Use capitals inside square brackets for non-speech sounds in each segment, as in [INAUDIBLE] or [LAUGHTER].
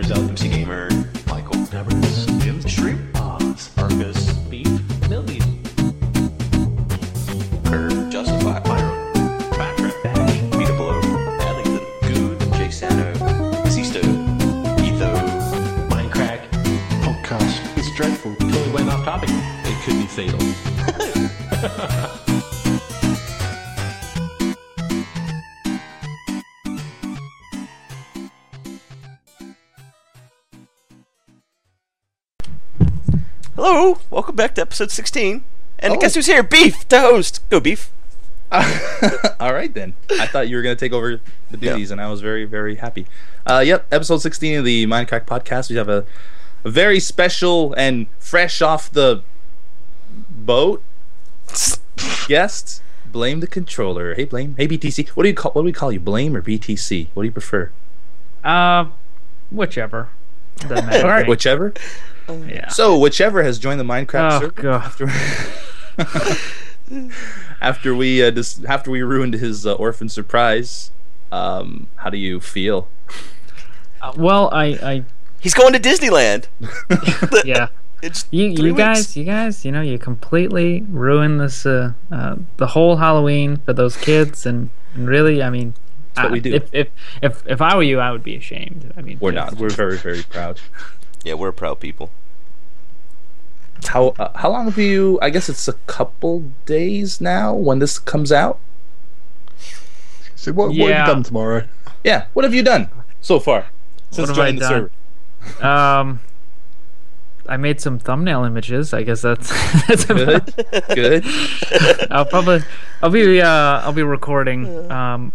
Anderzel, MC Gamer, Michael, Nebris, back to episode 16. And Oh. guess who's here? Beef, the host. Go, Beef. [LAUGHS] All right then. I thought you were going to take over the Yeah. duties, and I was very, very happy. Uh, yep, episode 16 of the Minecraft podcast. We have a, a very special and fresh off the boat [LAUGHS] guest. Blame the controller. Hey, Blame. Hey, BTC. What do you call? What do we call you? Blame or BTC? What do you prefer? Uh, whichever. Doesn't matter. All right, [LAUGHS] whichever. Yeah. So, whichever has joined the Minecraft Oh server after, [LAUGHS] after we uh, dis- after we ruined his uh, orphan surprise. Um, how do you feel? Uh, well, I, He's going to Disneyland. [LAUGHS] Yeah. [LAUGHS] It's You, three you weeks. guys, you guys, you know, you completely ruined this, uh, uh, the whole Halloween for those kids, and, and really, I mean, That's what I- we do. If, if if if I were you, I would be ashamed. I mean, We're just- not. We're very, very proud. Yeah, we're proud people. How uh, how long have you? I guess it's a couple days now when this comes out. So what, what have you done tomorrow? Yeah. What have you done so far since I joining the done? server? Um, I made some thumbnail images. I guess that's [LAUGHS] that's about Good. Good. [LAUGHS] I'll probably I'll be uh I'll be recording um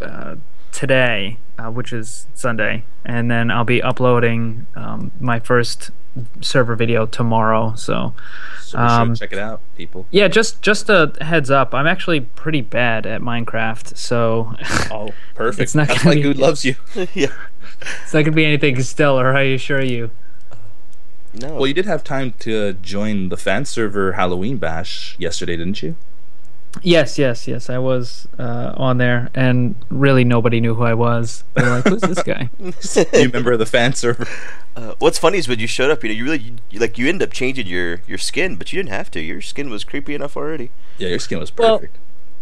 uh, today, uh, which is Sunday, and then I'll be uploading um, my first server video tomorrow. So So Um, check it out, people. yeah, just just a heads up, I'm actually pretty bad at Minecraft, so [LAUGHS] Oh, perfect. It's not That's gonna why be- Good loves you. [LAUGHS] yeah. it's not gonna be anything stellar. I assure you. No. Well, you did have time to join the fan server Halloween bash yesterday, didn't you? Yes, yes, yes. I was uh, on there, and really nobody knew who I was. They're like, "Who's this guy?" [LAUGHS] [LAUGHS] you remember the fan server? uh, what's funny is when you showed up, you know, you really you, you- like you end up changing your your skin, but you didn't have to. Your skin was creepy enough already. Yeah, your skin was Well- perfect.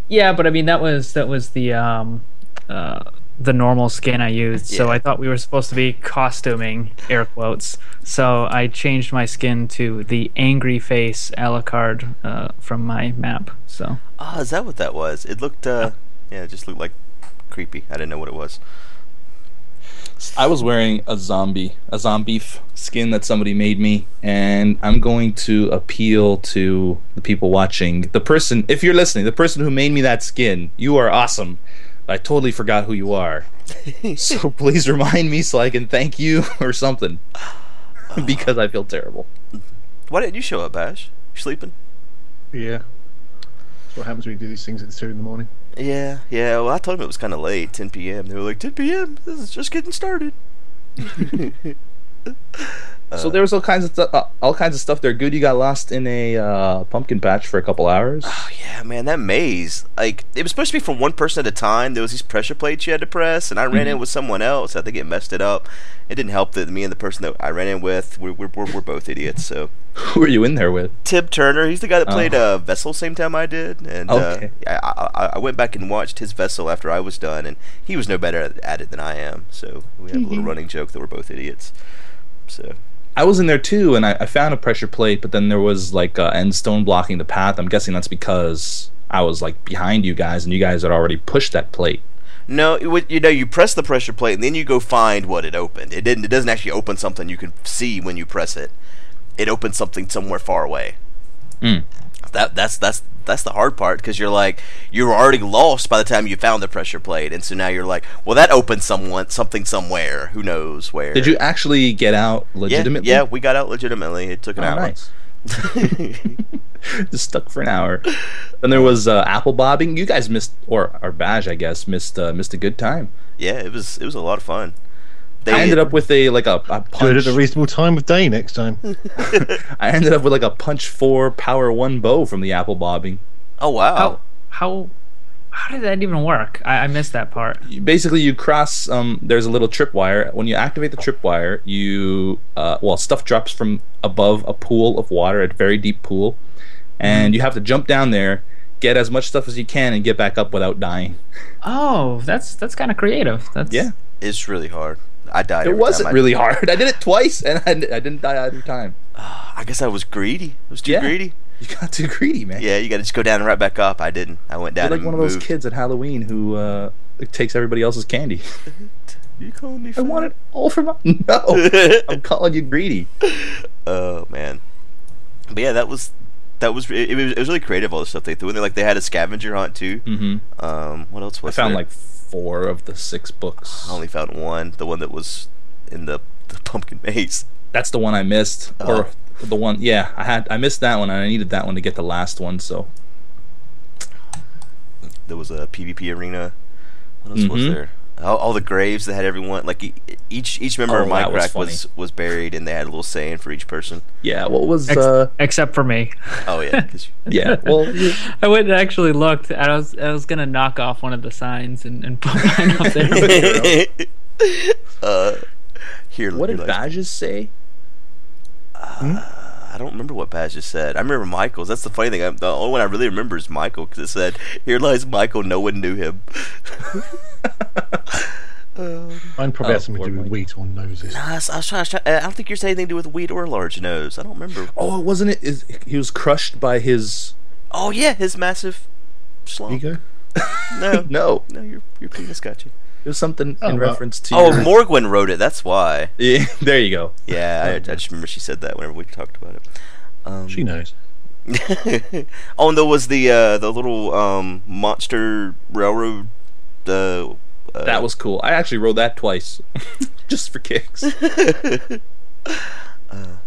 Yeah, but I mean that was that was the um uh the normal skin I used. So I thought we were supposed to be costuming air quotes. So I changed my skin to the angry face Alucard uh, from my map. So Ah, is that what that was? It looked uh yeah, it just looked like creepy. I didn't know what it was. I was wearing a zombie, a zombie f- skin that somebody made me, and I'm going to appeal to the people watching. The person, if you're listening, the person who made me that skin, you are awesome. I totally forgot who you are. [LAUGHS] so please remind me so I can thank you [LAUGHS] or something. [LAUGHS] because I feel terrible. Why didn't you show up, Baj? You sleeping? Yeah. That's what happens when you do these things at 2 in the morning. Yeah, yeah. Well, I told them it was kind of late, 10 p.m. They were like, 10 p.m. This is just getting started. So there was all kinds of stu- uh, all kinds of stuff there. Good, you got lost in a uh, pumpkin patch for a couple hours. Oh yeah, man, that maze. Like it was supposed to be from one person at a time. There was these pressure plates you had to press, and I ran in with someone else. I think it messed it up. It didn't help that me and the person that I ran in with, we're we're, we're, we're both idiots. So [LAUGHS] Who were you in there with? Tim Turner, he's the guy that played Oh. uh, Vessel same time I did, and Okay. uh, I, I I went back and watched his Vessel after I was done, and he was no better at, at it than I am. So we have a little running joke that we're both idiots. So I was in there too, and I, I found a pressure plate, but then there was like uh, end stone blocking the path. I'm guessing that's because I was like behind you guys, and you guys had already pushed that plate. No, it you know, you press the pressure plate and then you go find what it opened. It didn't. It doesn't actually open something you can see when you press it. It opens something somewhere far away. Mm. That that's that's that's the hard part because you're like you were already lost by the time you found the pressure plate, and so now you're like, well, that opened someone something somewhere. Who knows where? Did you actually get out legitimately? yeah, we got out legitimately. It took an Oh, hour. nice. [LAUGHS] [LAUGHS] Just stuck for an hour. Then there was uh, apple bobbing. You guys missed, or our Baj, I guess, missed uh, missed a good time. yeah, it was it was a lot of fun. They I ended up with a like a, a Do it punch. at a reasonable time of day next time. [LAUGHS] I ended up with like a punch four power one bow from the apple bobbing. Oh wow. how how How did that even work? I, I missed that part. You- basically you cross um there's a little tripwire when you activate the tripwire you uh well stuff drops from above a pool of water a very deep pool and you have to jump down there get as much stuff as you can and get back up without dying Oh, that's that's kind of creative. That's yeah It's really hard. I died. it wasn't really hard i did it twice and i, I didn't die either time I guess I was greedy. I was too Yeah. greedy. you got too greedy man Yeah, you got to just go down and right back up. I didn't. I went down. you're like one of those kids at halloween who uh takes everybody else's candy [LAUGHS] You calling me? i want it all for my [LAUGHS] no [LAUGHS] i'm calling you greedy Oh man. But yeah, that was that was it, it was it was really creative all the stuff they threw in there. Like they had a scavenger hunt too. hmm Um, what else was? i found there? like four of the six books I only found one, the one that was in the the pumpkin maze. That's the one I missed, Oh. or the one. Yeah, I had I missed that one, and I needed that one to get the last one. So There was a PvP arena. What else was Mhm. there? All, all the graves that had everyone like e- each each member Oh, of that was was, was buried, and they had a little saying for each person. yeah, what was Ex- uh except for me. Oh yeah, [LAUGHS] yeah? Well, [LAUGHS] I went and actually looked. And I was I was gonna knock off one of the signs and, and put mine up there. [LAUGHS] uh, here. what here did lies- badges say? I don't remember what Baj just said. I remember Michael's. That's the funny thing. I, the only one I really remember is Michael because it said, "Here lies Michael. No one knew him." [LAUGHS] Mine probably Oh, had something to do with wheat or noses. Nah, I was, I was trying, I was trying- I don't think yours had anything to do with wheat or large nose. I don't remember. Oh, wasn't it? Is he was crushed by his? Oh yeah, his massive slump. Ego? [LAUGHS] No, No, no, your your penis got you. It was something Oh, in well. reference to. Oh, your- Morgwin wrote it. That's why. [LAUGHS] Yeah, there you go. Yeah, I, I just remember she said that whenever we talked about it. Um, She knows. [LAUGHS] oh, and there was the uh, the little um, monster railroad. Uh, uh, That was cool. I actually rode that twice, [LAUGHS] just for kicks. yeah,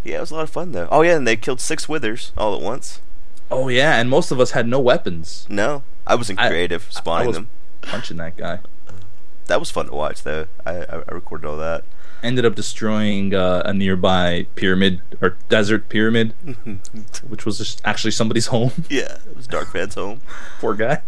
it was a lot of fun though. Oh yeah, and they killed six withers all at once. Oh yeah, and most of us had no weapons. No, I wasn't creative I spawning was- them. Punching that guy. That was fun to watch though. I I, I recorded all that. Ended up destroying uh, a nearby pyramid or desert pyramid, [LAUGHS] which was just actually somebody's home. [LAUGHS] yeah, it was Dark Fan's home. [LAUGHS] Poor guy.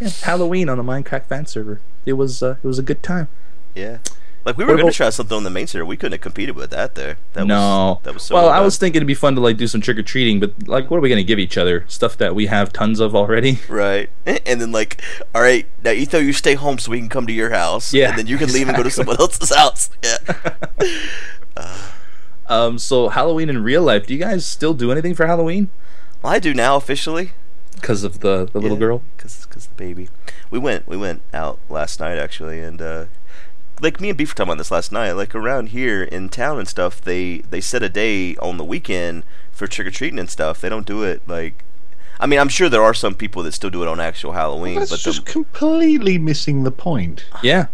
Yeah, Halloween on the Minecraft fan server. It was uh, it was a good time. Yeah. Like we were going to try something on the main server. We couldn't have competed with that there. That no, was, that was so well. well I was thinking it'd be fun to like do some trick or treating, but like, what are we gonna give each other? Stuff that we have tons of already. [LAUGHS] Right. [LAUGHS] And then like, all right, now Etho, you stay home so we can come to your house. Yeah, And then you can leave and go to someone else's house. [LAUGHS] Yeah. Um, so Halloween in real life. Do you guys still do anything for Halloween? well, I do now officially. Because of the the little Yeah, girl. Cause, cause the baby. We went, we went out last night actually, and uh, like me and Beef were talking about this last night. Like around here in town and stuff, they they set a day on the weekend for trick or treating and stuff. They don't do it like. I mean, I'm sure there are some people that still do it on actual Halloween, That's but just the, completely missing the point. Yeah,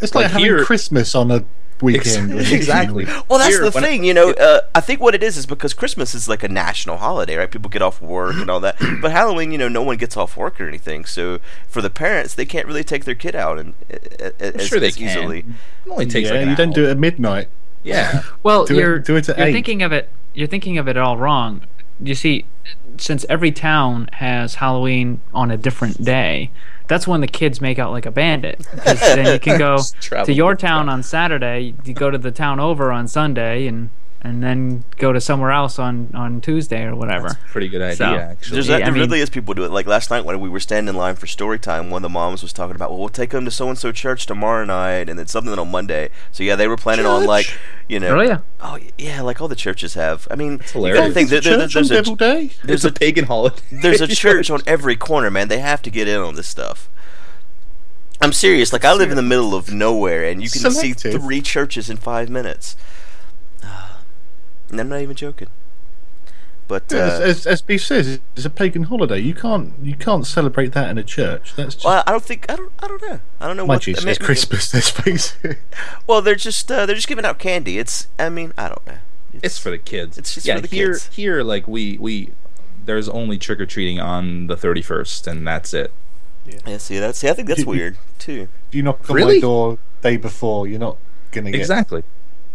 It's like, Like having here- Christmas on a weekend. Ex- [LAUGHS] exactly. Well, that's Here, the when I- thing, you know. Uh, I think what it is is because Christmas is like a national holiday, right? People get off work and all that. [CLEARS THROAT] But Halloween, you know, no one gets off work or anything. So for the parents, they can't really take their kid out and uh, uh, as, sure they as can. easily. It only takes yeah, like an you don't hour. do it at midnight. Yeah, [LAUGHS] Well, Do you're do it at you're eight. thinking of it. You're thinking of it all wrong. You see, since every town has Halloween on a different day, that's when the kids make out like a bandit. then you can [LAUGHS] go to your town on Saturday, you go to the town over on Sunday, and and then go to somewhere else on on Tuesday or whatever. pretty good idea So, actually. There's Yeah, that, I there mean- really is people do it. Like last night when we were standing in line for story time, one of the moms was talking about, well, we'll take them to so and so church tomorrow night, and then something on Monday. So yeah, they were planning on like, you know, Oh yeah. oh yeah, like all the churches have. I mean, you hilarious. gotta think There's there- a there- church on there's a Devil Day. there's it's a, a pagan holiday. there's a [LAUGHS] church on every corner, man. They have to get in on this stuff. I'm serious. Like I live in the middle of nowhere, and you can see three churches in five minutes. And I'm not even joking. But Yeah, as, uh, as, as Beef says, it's a pagan holiday. You can't you can't celebrate that in a church. That's just well, I don't think I don't I don't know. I don't know mind what. you, I it's Christmas. [LAUGHS] Let's face it. Well, they're just uh, they're just giving out candy. It's I mean I don't know. It's for the kids. It's just yeah, for the here, kids. Here, like we we, there's only trick or treating on the 31st, and that's it. yeah. See that's see I think that's weird too. If you knock on Really? my door day before, you're not gonna get Exactly.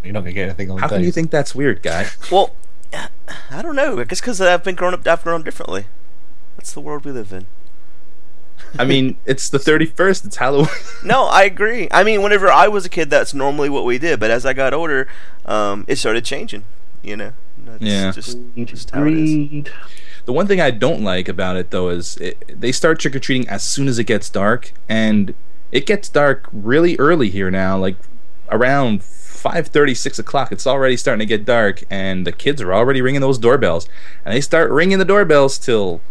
You're not gonna get anything on How the can day. you think that's weird, guy? [LAUGHS] Well, I don't know. I guess because I've been grown up. I've grown up differently. That's the world we live in. I mean, it's the 31st. It's Halloween. [LAUGHS] No, I agree. I mean, whenever I was a kid, that's normally what we did. But as I got older, um, it started changing. You know, That's Yeah. just, just how it is. The one thing I don't like about it though is it, they start trick or treating as soon as it gets dark, and it gets dark really early here now, like around 5:30, 6 o'clock. It's already starting to get dark, and the kids are already ringing those doorbells, and they start ringing the doorbells till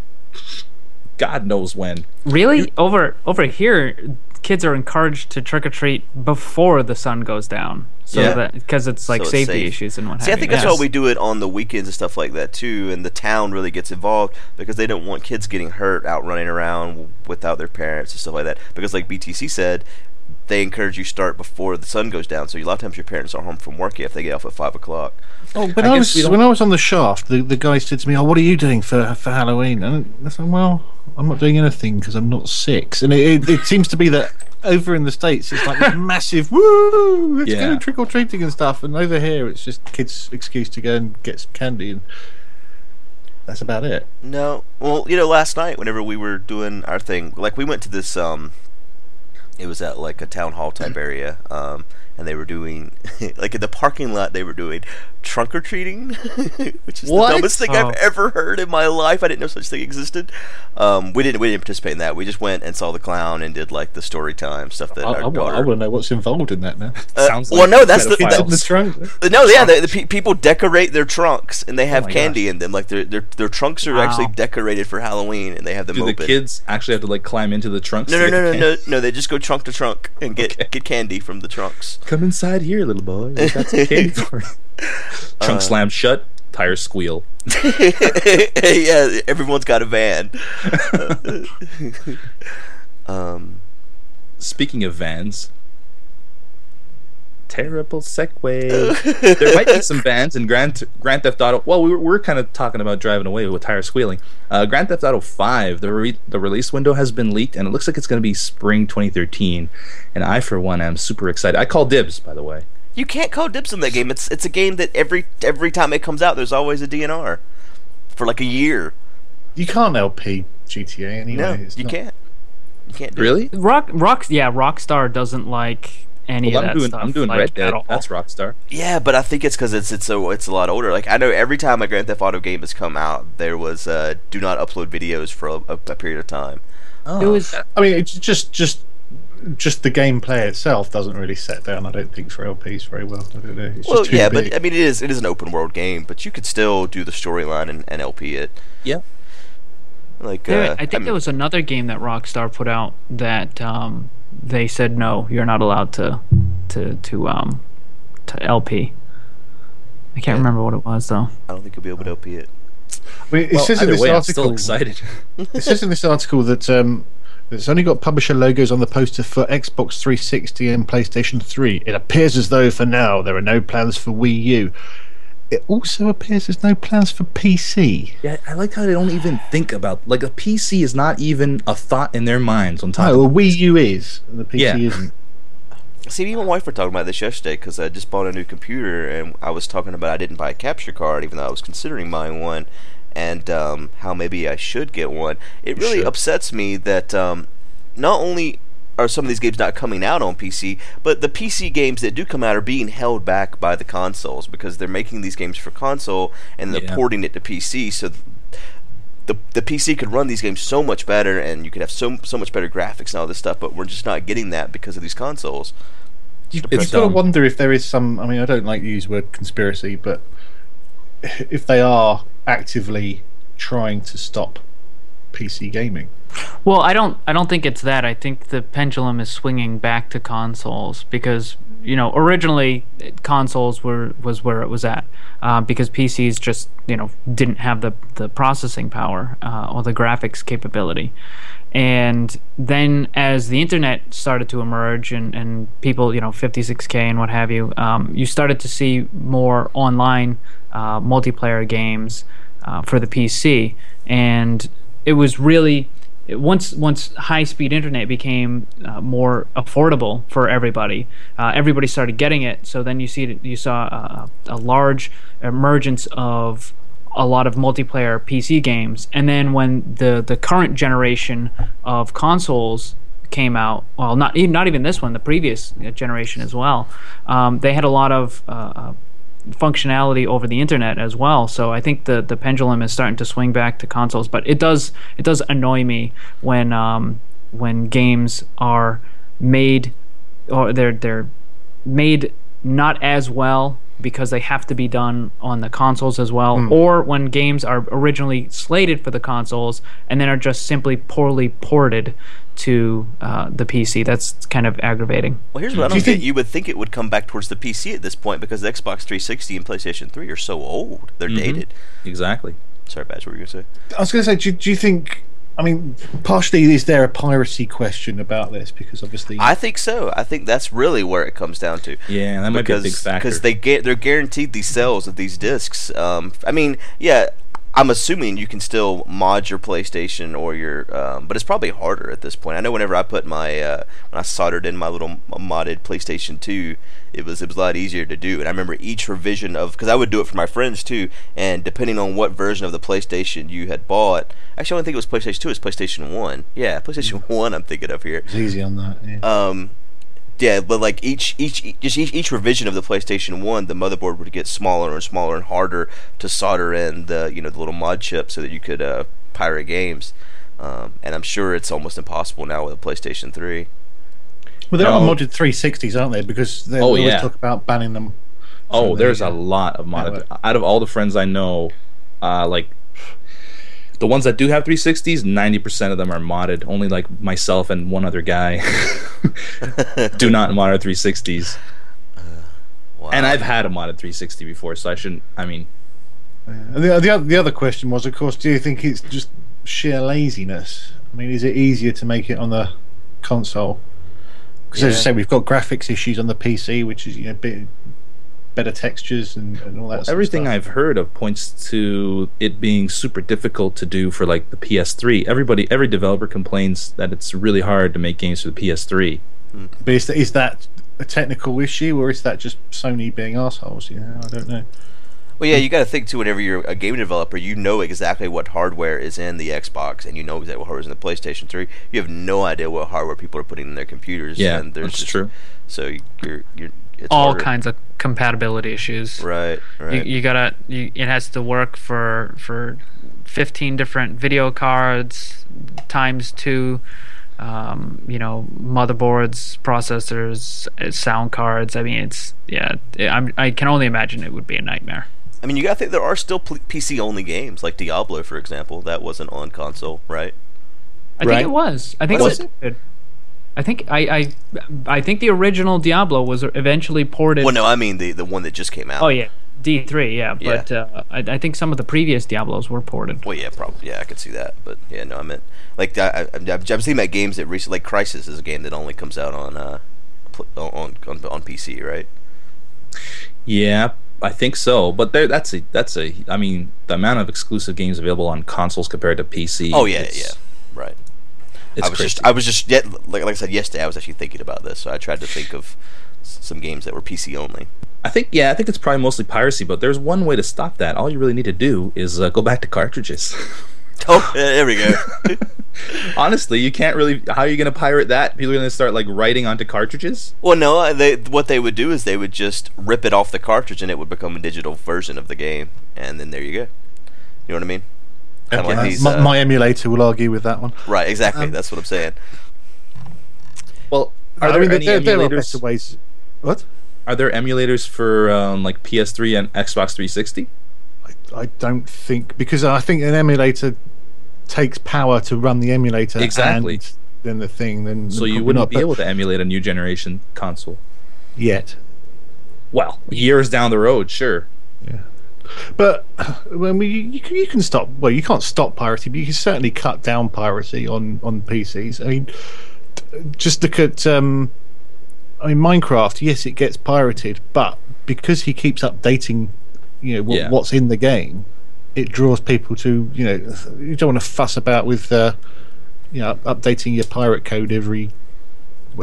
God knows when. Really? Over over here, kids are encouraged to trick or treat before the sun goes down, so Yeah. that because it's like So it's safety safe. issues and what See, I think you. that's Yes. why we do it on the weekends and stuff like that too. And the town really gets involved because they don't want kids getting hurt out running around without their parents and stuff like that. Because, like BTC said, they encourage you start before the sun goes down. So a lot of times your parents are home from work if they get off at five o'clock. Oh, when I I, was when I was on the shaft, the, the guy said to me, "Oh, what are you doing for for Halloween?" And I said, "Well, I'm not doing anything because I'm not six." And it, it, it seems to be that over in the states, it's like this massive [LAUGHS] woo, let's Yeah. go trick or treating and stuff. And over here, it's just kids' excuse to go and get some candy, and that's about it. No, well, you know, last night whenever we were doing our thing, like we went to this, um, it was at like a town hall type area, um, and they were doing, [LAUGHS] like in the parking lot, they were doing trunk or treating, [LAUGHS] which is What? the dumbest thing Oh. I've ever heard in my life. I didn't know such thing existed. Um, we didn't, we didn't participate in that. We just went and saw the clown and did like the story time stuff that I, I, our daughter. want to know what's involved in that now. Uh, [LAUGHS] Sounds well, no, that's the, Kids in the trunk. no, yeah, the, the pe- people decorate their trunks and they have Oh my candy in them. Like their their their trunks are Wow. actually decorated for Halloween, and they have them Do the kids actually have to like climb into the trunks? No, no, no, no, no, no. They just go trunk to trunk and get Okay. get candy from the trunks. Come inside here, little boy. We got some candy [LAUGHS] for you. Trunk Uh, slam shut. Tires squeal. [LAUGHS] yeah, everyone's got a van. [LAUGHS] um, Speaking of vans, terrible segue. there might be [LAUGHS] some vans in Grand Grand Theft Auto. Well, we were, we were kind of talking about driving away with tire squealing. Uh, Grand Theft Auto Five, the re- the release window has been leaked, and it looks like it's going to be spring 2013. And I, for one, am super excited. I call dibs, by the way. You can't call dips on that game. It's it's a game that every every time it comes out, there's always a DNR for like a year. You can't LP GTA anyway. No, it's you not- can't. You can't. Do Really? Rock Rock yeah, Rockstar doesn't like any Well, of I'm that doing stuff. I'm doing like, Red at Dead. all. That's Rockstar. Yeah, but I think it's because it's it's a it's a lot older. Like I know every time a Grand Theft Auto game has come out, there was uh, do not upload videos for a, a, a period of time. Oh, It was I mean, it's just just just the gameplay itself doesn't really set down. I don't think for LPs very well. I don't know. It's well, just too yeah, big. but I mean it is it is an open world game, but you could still do the storyline and, and LP it. yeah. Like There- uh, I think mean, there was another game that Rockstar put out that um, they said no, you're not allowed to to to um to LP. I can't remember what it was though. I don't think you'll be able to LP it. I mean, it Well, says in this way, I'm still article. excited. [LAUGHS] it says in this article that um, it's only got publisher logos on the poster for Xbox 360 and PlayStation 3. It appears as though for now there are no plans for Wii U. It also appears there's no plans for PC. Yeah, I like how they don't even think about like a PC is not even a thought in their minds on top. No, of a Wii U is, and the PC Yeah. isn't. [LAUGHS] See, me and my wife were talking about this yesterday because I just bought a new computer and I was talking about I didn't buy a capture card even though I was considering buying one, and um, how maybe I should get one. It You really should. upsets me that um, not only are some of these games not coming out on PC, but the PC games that do come out are being held back by the consoles because they're making these games for console and they're Yeah. porting it to PC. So the the PC could run these games so much better, and you could have so so much better graphics and all this stuff. But we're just not getting that because of these consoles. You, It's you've got to wonder if there is some. I mean, I don't like to use the word conspiracy, but [LAUGHS] if they are actively trying to stop PC gaming. Well, I don't. I don't think it's that. I think the pendulum is swinging back to consoles because you know originally consoles were was where it was at uh, because PCs just you know didn't have the the processing power uh, or the graphics capability. And then, as the internet started to emerge, and, and people, you know, 56k and what have you, um, you started to see more online uh, multiplayer games uh, for the PC, and it was really once once high speed internet became uh, more affordable for everybody, uh, everybody started getting it. So then you see you saw a, a large emergence of a lot of multiplayer PC games. And then when the the current generation of consoles came out, well, not even not even this one, the previous generation as well, um, they had a lot of uh, uh, functionality over the internet as well. So I think the the pendulum is starting to swing back to consoles. But it does it does annoy me when um, when games are made or they're they're made not as well because they have to be done on the consoles as well, or when games are originally slated for the consoles and then are just simply poorly ported to uh, the PC. That's kind of aggravating. Well, here's what I Do don't you get. think- You would think it would come back towards the PC at this point because the Xbox 360 and PlayStation 3 are so old. They're dated. Exactly. Sorry, Baj, what were you going to say? I was going to say, do, do you think? I mean, partially, is there a piracy question about this? Because obviously, I think so. I think that's really where it comes down to. Yeah, that might be a big factor. Because they get they're guaranteed these sales of these discs. Um, I mean, yeah, I'm assuming you can still mod your PlayStation or your, um, but it's probably harder at this point. I know whenever I put my uh, when I soldered in my little modded PlayStation 2, it was it was a lot easier to do. And I remember each revision of because I would do it for my friends too, and depending on what version of the PlayStation you had bought, actually I don't think it was PlayStation 2, it was PlayStation 1. Yeah, PlayStation 1. I'm thinking of here. it's easy on that. Yeah. Um, yeah, but like each each e- just each, each revision of the PlayStation One, the motherboard would get smaller and smaller and harder to solder in the you know the little mod chip so that you could uh, pirate games. Um, and I'm sure it's almost impossible now with a PlayStation Three. well, there are no. modded 360s, aren't there? Because they Oh, always yeah. talk about banning them. Oh, there's the, a lot of modded. network. Out of all the friends I know, uh, like the ones that do have 360s, 90% of them are modded. Only like myself and one other guy [LAUGHS] do not mod our 360s. Uh, wow. And I've had a modded 360 before, so I shouldn't. I mean, And the, the, the other question was, of course, do you think it's just sheer laziness? I mean, is it easier to make it on the console? Because as I say, we've got graphics issues on the PC, which is you know bit, better textures and, and all that. sort of everything stuff. I've heard of points to it being super difficult to do for like the PS3. Everybody, every developer complains that it's really hard to make games for the PS3. Hmm. But is that, is that a technical issue, or is that just Sony being assholes? You know, I don't know. Well, yeah, you got to think too. Whenever you're a game developer, you know exactly what hardware is in the Xbox, and you know exactly what hardware is in the PlayStation Three. You have no idea what hardware people are putting in their computers. Yeah, and there's that's just- true. So you're you're it's All harder. kinds of compatibility issues. Right, right. You, you gotta. You, it has to work for for fifteen different video cards times two. Um, you know, motherboards, processors, uh, sound cards. I mean, it's yeah. I'm, I can only imagine it would be a nightmare. I mean, you got to think there are still PC only games, like Diablo, for example. That wasn't on console, right? I Right. think it was. I think Was it was. Good. I think I, I I think the original Diablo was eventually ported. Well, no, I mean the the one that just came out. Oh yeah, D three. Yeah, Yeah. but uh, I, I think some of the previous Diablos were ported. Well, yeah, probably. Yeah, I could see that. But yeah, no, I meant like I, I, I've, I've seen that games that recently, like Crysis, is a game that only comes out on uh on on, on PC, right? Yeah, I think so. But there, that's a that's a. I mean, the amount of exclusive games available on consoles compared to PC. Oh yeah, yeah, right. It's I was crazy. just I was just yet like, like I said yesterday, I was actually thinking about this, so I tried to think of some games that were PC only. I think yeah, I think it's probably mostly piracy. But there's one way to stop that. All you really need to do is uh, go back to cartridges. [LAUGHS] Oh, there we go. [LAUGHS] [LAUGHS] Honestly, you can't really. How are you going to pirate that? People are going to start like writing onto cartridges. well, no, uh, they what they would do is they would just rip it off the cartridge, and it would become a digital version of the game, and then there you go. You know what I mean? Kind of Uh, like these. my, uh, my emulator will argue with that one. right, exactly. um, that's what I'm saying. Well, are I there mean, any there, there are better emulators? ways. What? Are there emulators for um, like PS3 and Xbox 360? I don't think because I think an emulator takes power to run the emulator. Exactly. And then the thing. Then So you wouldn't not, be able to emulate a new generation console. yet. Well, years down the road, sure. But when we you can, you can stop. Well, you can't stop piracy, but you can certainly cut down piracy on on PCs. I mean, just look at. Um, I mean, Minecraft. Yes, it gets pirated, but because he keeps updating, you know, what, Yeah. what's in the game, it draws people to. You know, you don't want to fuss about with. Uh, you know, updating your pirate code every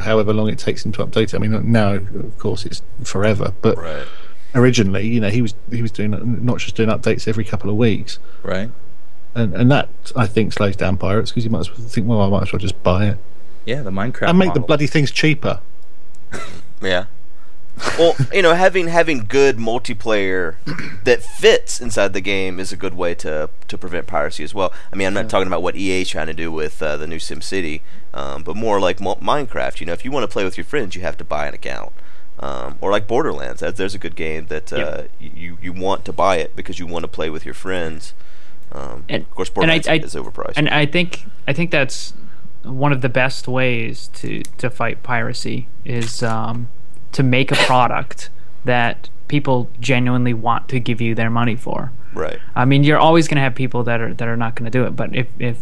however long it takes him to update it. I mean, now of course it's forever, but Right. Originally. You know, he was he was doing not just doing updates every couple of weeks, right? and and that I think slows down pirates because you might as well think, well, I might as well just buy it Yeah, the Minecraft and make the bloody things cheaper. [LAUGHS] Yeah. [LAUGHS] Well, you know, having having good multiplayer that fits inside the game is a good way to to prevent piracy as well. I mean, I'm not talking about what EA is trying to do with uh, the new SimCity, um, but more like Mo- Minecraft. You know, if you want to play with your friends, you have to buy an account. Um, or like Borderlands, that, there's a good game that uh, Yep. you you want to buy it because you want to play with your friends. Um, And- of course, and I- Borderlands I- is overpriced. and I think I think that's one of the best ways to to fight piracy is um, to make a product that people genuinely want to give you their money for. right. I mean, you're always going to have people that are that are not going to do it. But if if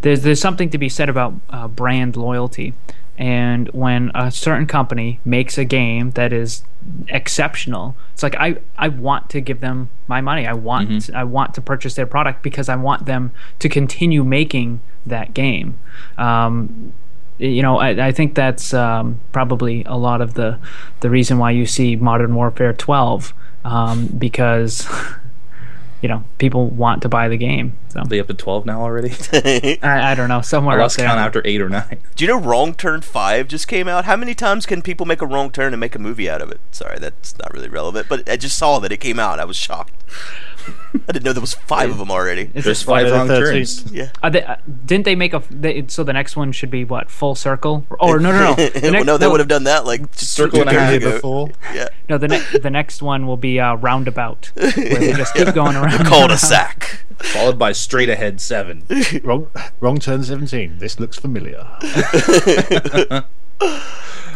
there's there's something to be said about uh, brand loyalty, and when a certain company makes a game that is exceptional, it's like I I want to give them my money. I want I want to purchase their product because I want them to continue making that game. Um, you know, I, I think that's um, probably a lot of the the reason why you see Modern Warfare 12 um, because [LAUGHS] you know people want to buy the game. So They up to twelve now already. [LAUGHS] I, I don't know I somewhere lost up there. count after eight or nine. Do you know Wrong Turn 5 just came out? How many times can people make a wrong turn and make a movie out of it? Sorry, that's not really relevant, but I just saw that it came out. I was shocked. I didn't know there was five of them already. Is There's five Friday the wrong turns. Yeah. Are they, uh, didn't they make a? They, so the next one should be what? Full circle? Or no, no, no. [LAUGHS] The well, no, they would have done that like just Circle and a half ago. before. Yeah. No, the next the next one will be uh, roundabout, where they just [LAUGHS] keep going around. Called a sack. Followed by straight ahead seven. [LAUGHS] Wrong, wrong turn seventeen. This looks familiar. [LAUGHS]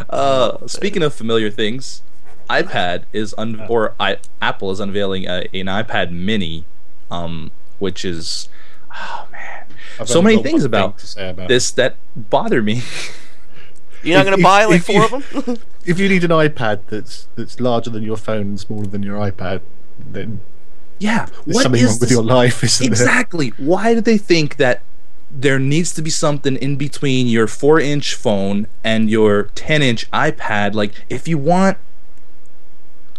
Uh, speaking of familiar things, iPad is un- or I, Apple is unveiling a, an iPad Mini, um, which is oh man, I've so many things one thing about to say about this that bother me. You're not [LAUGHS] going to buy like if four you- of them? If you need an iPad that's that's larger than your phone and smaller than your iPad, then yeah, there's what something is wrong with your life, isn't Exactly. Why do they think that there needs to be something in between your 4 inch phone and your 10 inch iPad? Like, if you want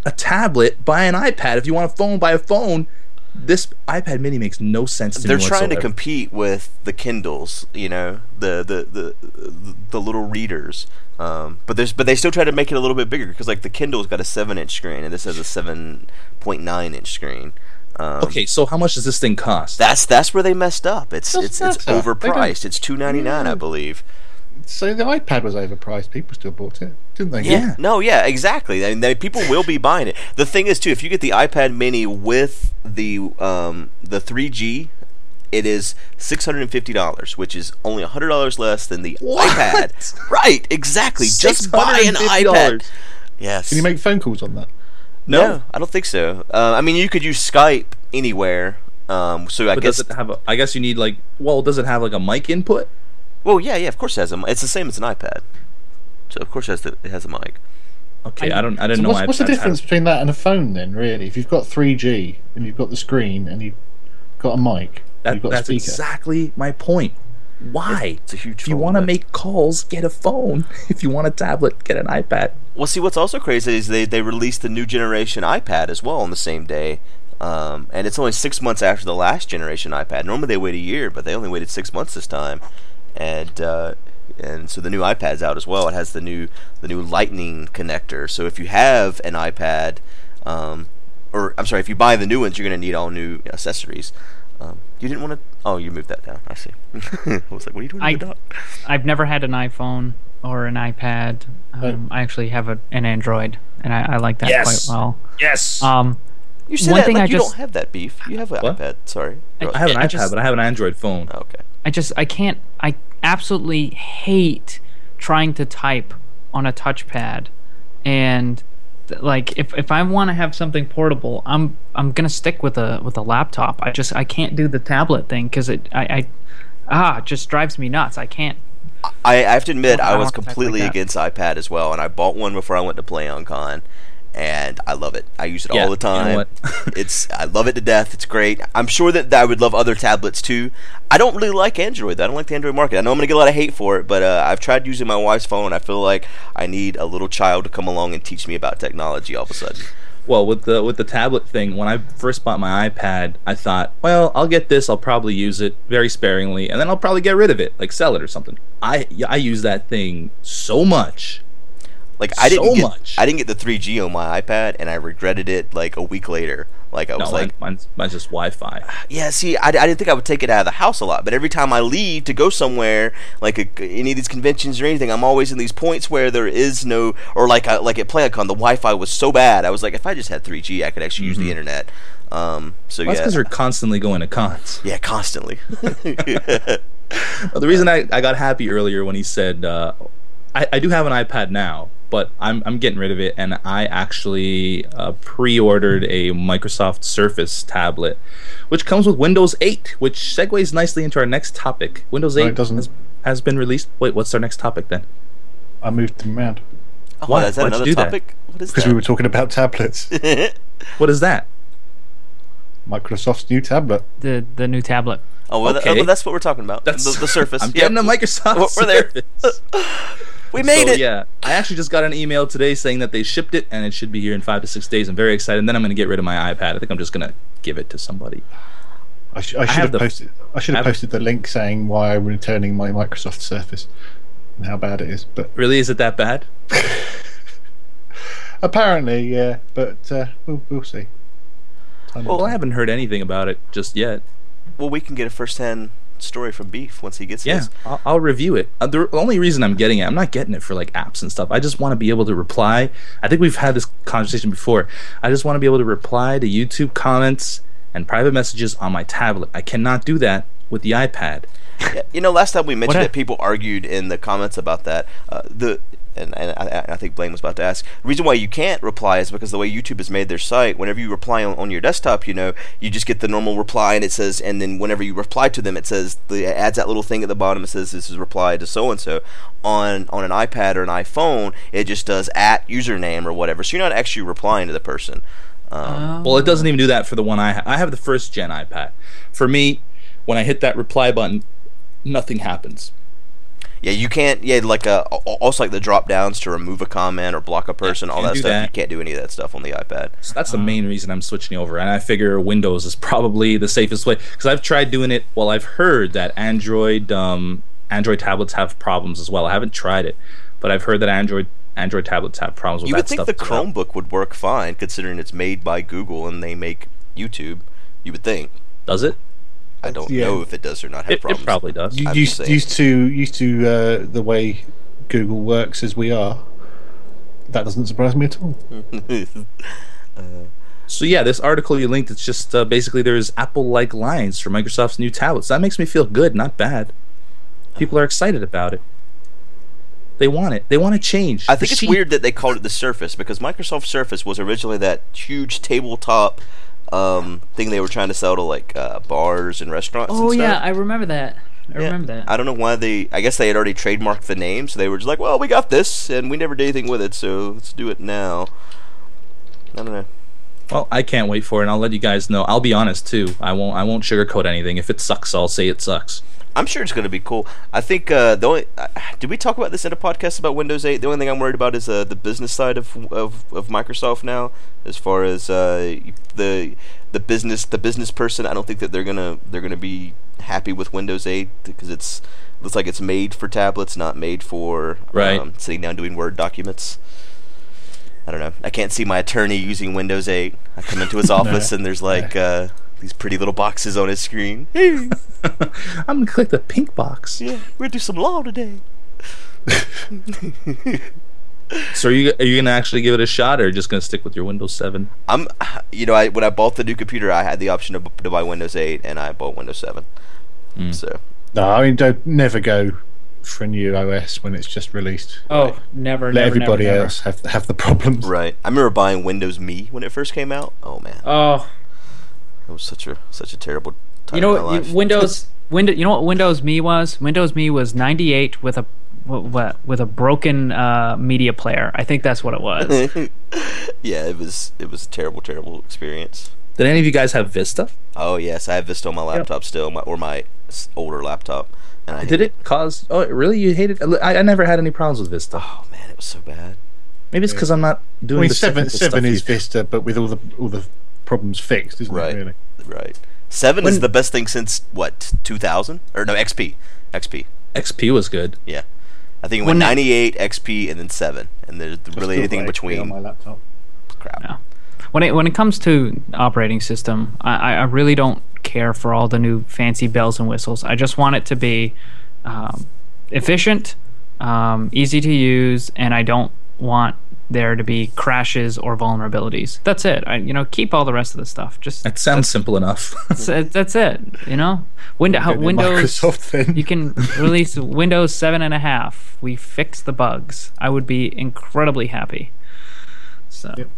a tablet, buy an iPad. If you want a phone, buy a phone. This iPad mini makes no sense to They're me. trying to compete with the Kindles, you know, the the the the, the little readers. Um, but there's but they still try to make it a little bit bigger because like the Kindle's got a seven inch screen and this has a seven point nine inch screen. Um, Okay, so how much does this thing cost? That's that's where they messed up. It's Doesn't it's it's matter. They don't- overpriced. It's two ninety nine, I believe. So the iPad was overpriced. People still bought it, didn't they? Yeah. No, yeah, exactly. I mean, they, people will be buying it. The thing is, too, if you get the iPad Mini with the um, the 3G, it is six hundred and fifty dollars, which is only hundred dollars less than the What? iPad. Right? Exactly. Just buy an $650. iPad. Yes. Can you make phone calls on that? No, I don't think so. Uh, I mean, you could use Skype anywhere. Um, so I But guess. does it have a? I guess you need like. Well, does it have like a mic input? well, yeah, yeah. Of course, it has a. mi- It's the same as an iPad. So of course, it has, the, it has a mic. Okay, I- I don't. I didn't So know. what's, what's the iPads had- difference between that and a phone then? Really, if you've got 3G and you've got the screen and you've got a mic, That, you've got a that's speaker. exactly my point. Why? It's a huge. If you want to make calls, get a phone. [LAUGHS] If you want a tablet, get an iPad. Well, see, what's also crazy is they, they released the new generation iPad as well on the same day. Um, and it's only six months after the last generation iPad. Normally they wait a year, but they only waited six months this time. And uh, and so the new iPad's out as well. It has the new the new Lightning connector. So if you have an iPad, um, or I'm sorry, if you buy the new ones, you're going to need all new accessories. Um, you didn't want to? Oh, you moved that down. I see. [LAUGHS] I was like, what are you doing? I- with the dog? I've never had an iPhone or an iPad. Um, I actually have a, an Android, and I, I like that Yes. quite well. Yes. Um, You said one that thing like I you just- don't have that beef. You have an What? iPad. Sorry. I- I have an I iPad, just- but I have an Android phone. Oh, okay. I just I can't I absolutely hate trying to type on a touchpad and th- like if, if I want to have something portable I'm I'm going to stick with a with a laptop. I just I can't do the tablet thing cuz it I, I ah it just drives me nuts. I can't. I, I have to admit, I I was type like completely against iPad as well, and I bought one before I went to PlayOnCon, and I love it. I use it Yeah, all the you know time. [LAUGHS] it's [LAUGHS] I love it to death. It's great. I'm sure that, that I would love other tablets too. I don't really like Android. I don't like the Android market. I know I'm gonna get a lot of hate for it, but uh, I've tried using my wife's phone. I feel like I need a little child to come along and teach me about technology all of a sudden. well with the with the tablet thing when i first bought my ipad i thought well i'll get this i'll probably use it very sparingly and then i'll probably get rid of it like sell it or something i i use that thing so much Like I didn't So get much. I didn't get the 3G on my iPad, and I regretted it like a week later. Like I no was mine- like, mine's, mine's just wi-fi [SIGHS] yeah, see, I, I didn't think I would take it out of the house a lot, but every time I leave to go somewhere, like a, any of these conventions or anything, I'm always in these points where there is no, or like like at PlayCon, the Wi-Fi was so bad. I was like, if I just had 3G, I could actually use the internet. Um, so Mm-hmm. well, that's yeah, because we're constantly going to cons [LAUGHS] yeah, constantly. [LAUGHS] [LAUGHS] Well, the reason I, I got happy earlier when he said uh, I, I do have an iPad now, but I'm I'm getting rid of it, and I actually uh, pre-ordered a Microsoft Surface tablet, which comes with Windows 8, which segues nicely into our next topic. Windows 8 No, doesn't. Has, has been released. Wait, what's our next topic then? I moved them around oh, Why? is that Why'd you another do that? topic? What is because that? we were talking about tablets. [LAUGHS] What is that? Microsoft's new tablet. The the new tablet. oh, well, th- Okay. well, that's what we're talking about. That's the, the [LAUGHS] Surface. I'm Yep. getting a Microsoft We're- [LAUGHS] we're there. Surface. We made so, it. Yeah, I actually just got an email today saying that they shipped it and it should be here in five to six days. I'm very excited. And then I'm going to get rid of my iPad. I think I'm just going to give it to somebody. I, sh- I should have have, the- posted. I should have have- posted the link saying why I'm returning my Microsoft Surface and how bad it is. But Really, is it that bad? [LAUGHS] apparently, yeah. But uh, we'll, we'll see. Time will Well, I haven't heard anything about it just yet. Well, we can get a first-hand story from Beef once he gets Yeah, his. I'll, I'll review it. Uh, the only reason I'm getting it, I'm not getting it for like apps and stuff. I just want to be able to reply. I think we've had this conversation before. I just want to be able to reply to YouTube comments and private messages on my tablet. I cannot do that with the iPad. [LAUGHS] You know, last time we mentioned What a- that people argued in the comments about that. Uh, the and, and I, I think Blame was about to ask. The reason why you can't reply is because the way YouTube has made their site, whenever you reply on, on your desktop, you know, you just get the normal reply, and it says, and then whenever you reply to them, it says the it adds that little thing at the bottom. It says this is reply to so and so. On on an iPad or an iPhone, it just does at username or whatever. So you're not actually replying to the person. Um, Well, it doesn't even do that for the one I ha- I have the first gen iPad. For me, when I hit that reply button, nothing happens. Yeah, you can't. Yeah, like uh, also like the drop downs to remove a comment or block a person, all can't that stuff. You can't do any of that stuff on the iPad. So that's the main reason I'm switching over, and I figure Windows is probably the safest way because I've tried doing it. Well, I've heard that Android um, Android tablets have problems as well. I haven't tried it, but I've heard that Android Android tablets have problems with You that would think stuff. the as well. Chromebook would work fine, considering it's made by Google and they make YouTube. You would think. does it? I don't Yeah. know if it does or not have It, it probably does. You used, used to used to uh, the way Google works as we are. That doesn't surprise me at all. [LAUGHS] So yeah, this article you linked, it's just uh, basically there's Apple-like lines for Microsoft's new tablets. That makes me feel good, not bad. People are excited about it. They want it. They want to change. I think The it's weird that they called it the Surface because Microsoft Surface was originally that huge tabletop um, thing they were trying to sell to like uh, bars and restaurants. Oh and yeah. I remember that. I Yeah. remember that. I don't know why they. I guess they had already trademarked the name, so they were just like, "Well, we got this, and we never did anything with it, so let's do it now." I don't know. Well, I can't wait for it. and I'll let you guys know. I'll be honest too. I won't. I won't sugarcoat anything. If it sucks, I'll say it sucks. I'm sure it's going to be cool. I think uh, the only uh, did we talk about this in a podcast about Windows 8? The only thing I'm worried about is uh, the business side of, of of Microsoft now, as far as uh, the the business the business person. I don't think that they're gonna they're gonna be happy with Windows 8 because it's looks like it's made for tablets, not made for Right. um, sitting down doing Word documents. I don't know. I can't see my attorney using Windows 8. I come into his [LAUGHS] office and there's like uh, these pretty little boxes on his screen. [LAUGHS] Hey, I'm gonna click the pink box. yeah, we're gonna do some law today. [LAUGHS] So are you are you gonna actually give it a shot, or just gonna stick with your Windows Seven? I'm, you know, I when I bought the new computer, I had the option to, to buy Windows 8, and I bought Windows 7. Mm. So No, I mean, don't never go for a new OS when it's just released. Oh, never. Let never, everybody never, never. else have have the problems. right, I remember buying Windows Me when it first came out. Oh man, Oh, it was such a such a terrible time you know in my what? life. Windows. Windows. You know what Windows Me was? Windows Me was 98 with a what, what with a broken uh, media player. I think that's what it was. [LAUGHS] yeah, it was it was a terrible terrible experience. Did any of you guys have Vista? Oh yes, I have Vista on my laptop still, my, or my older laptop, and I Did it cause? Oh, really? You hated? I, I never had any problems with Vista. Oh man, it was so bad. Maybe it's because I'm not doing. I doing mean, the seven seven stuff is you- Vista, but with all the all the problems fixed, isn't Right. it? Really? Right. Seven is the best thing since what? Two thousand or no XP? XP. XP was good. Yeah. I think it When went it- 98, XP, and then seven, and there's really Still anything in got XP on my laptop. Crap. Yeah. When it when it comes to operating system, I, I I really don't care for all the new fancy bells and whistles. I just want it to be um, efficient, um, easy to use, and I don't want there to be crashes or vulnerabilities. That's it. I, you know, keep all the rest of the stuff. Just That sounds simple enough. [LAUGHS] that's, it- that's it. You know, Windows how, Go Windows. Microsoft then. You can release Windows seven and a half. We fix the bugs. I would be incredibly happy. So. Yep.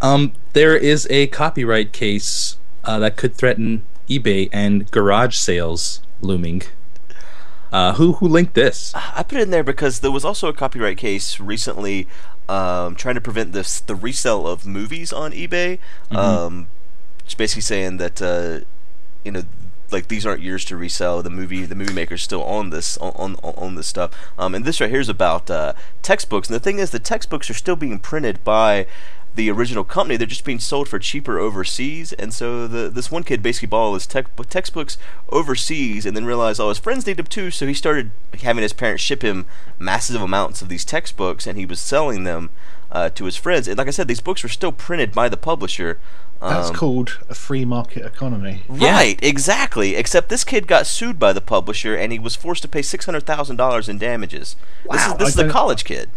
um, there is a copyright case uh, that could threaten eBay and garage sales looming. Uh, who who linked this? I put it in there because there was also a copyright case recently um, trying to prevent this the resale of movies on eBay. Um, just basically saying that uh, you know like these aren't yours to resell. The movie the movie maker's still on this on on, on this stuff. Um, and this right here is about uh, textbooks. And the thing is, the textbooks are still being printed by the original company. They're just being sold for cheaper overseas. And so the this one kid basically bought all his tech, textbooks overseas and then realized all his friends need them too. So he started having his parents ship him massive amounts of these textbooks, and he was selling them uh, to his friends. And like I said, these books were still printed by the publisher. That's Um, called a free market economy. Right, exactly. Except this kid got sued by the publisher, and he was forced to pay six hundred thousand dollars in damages. this is Wow, this I is a college kid.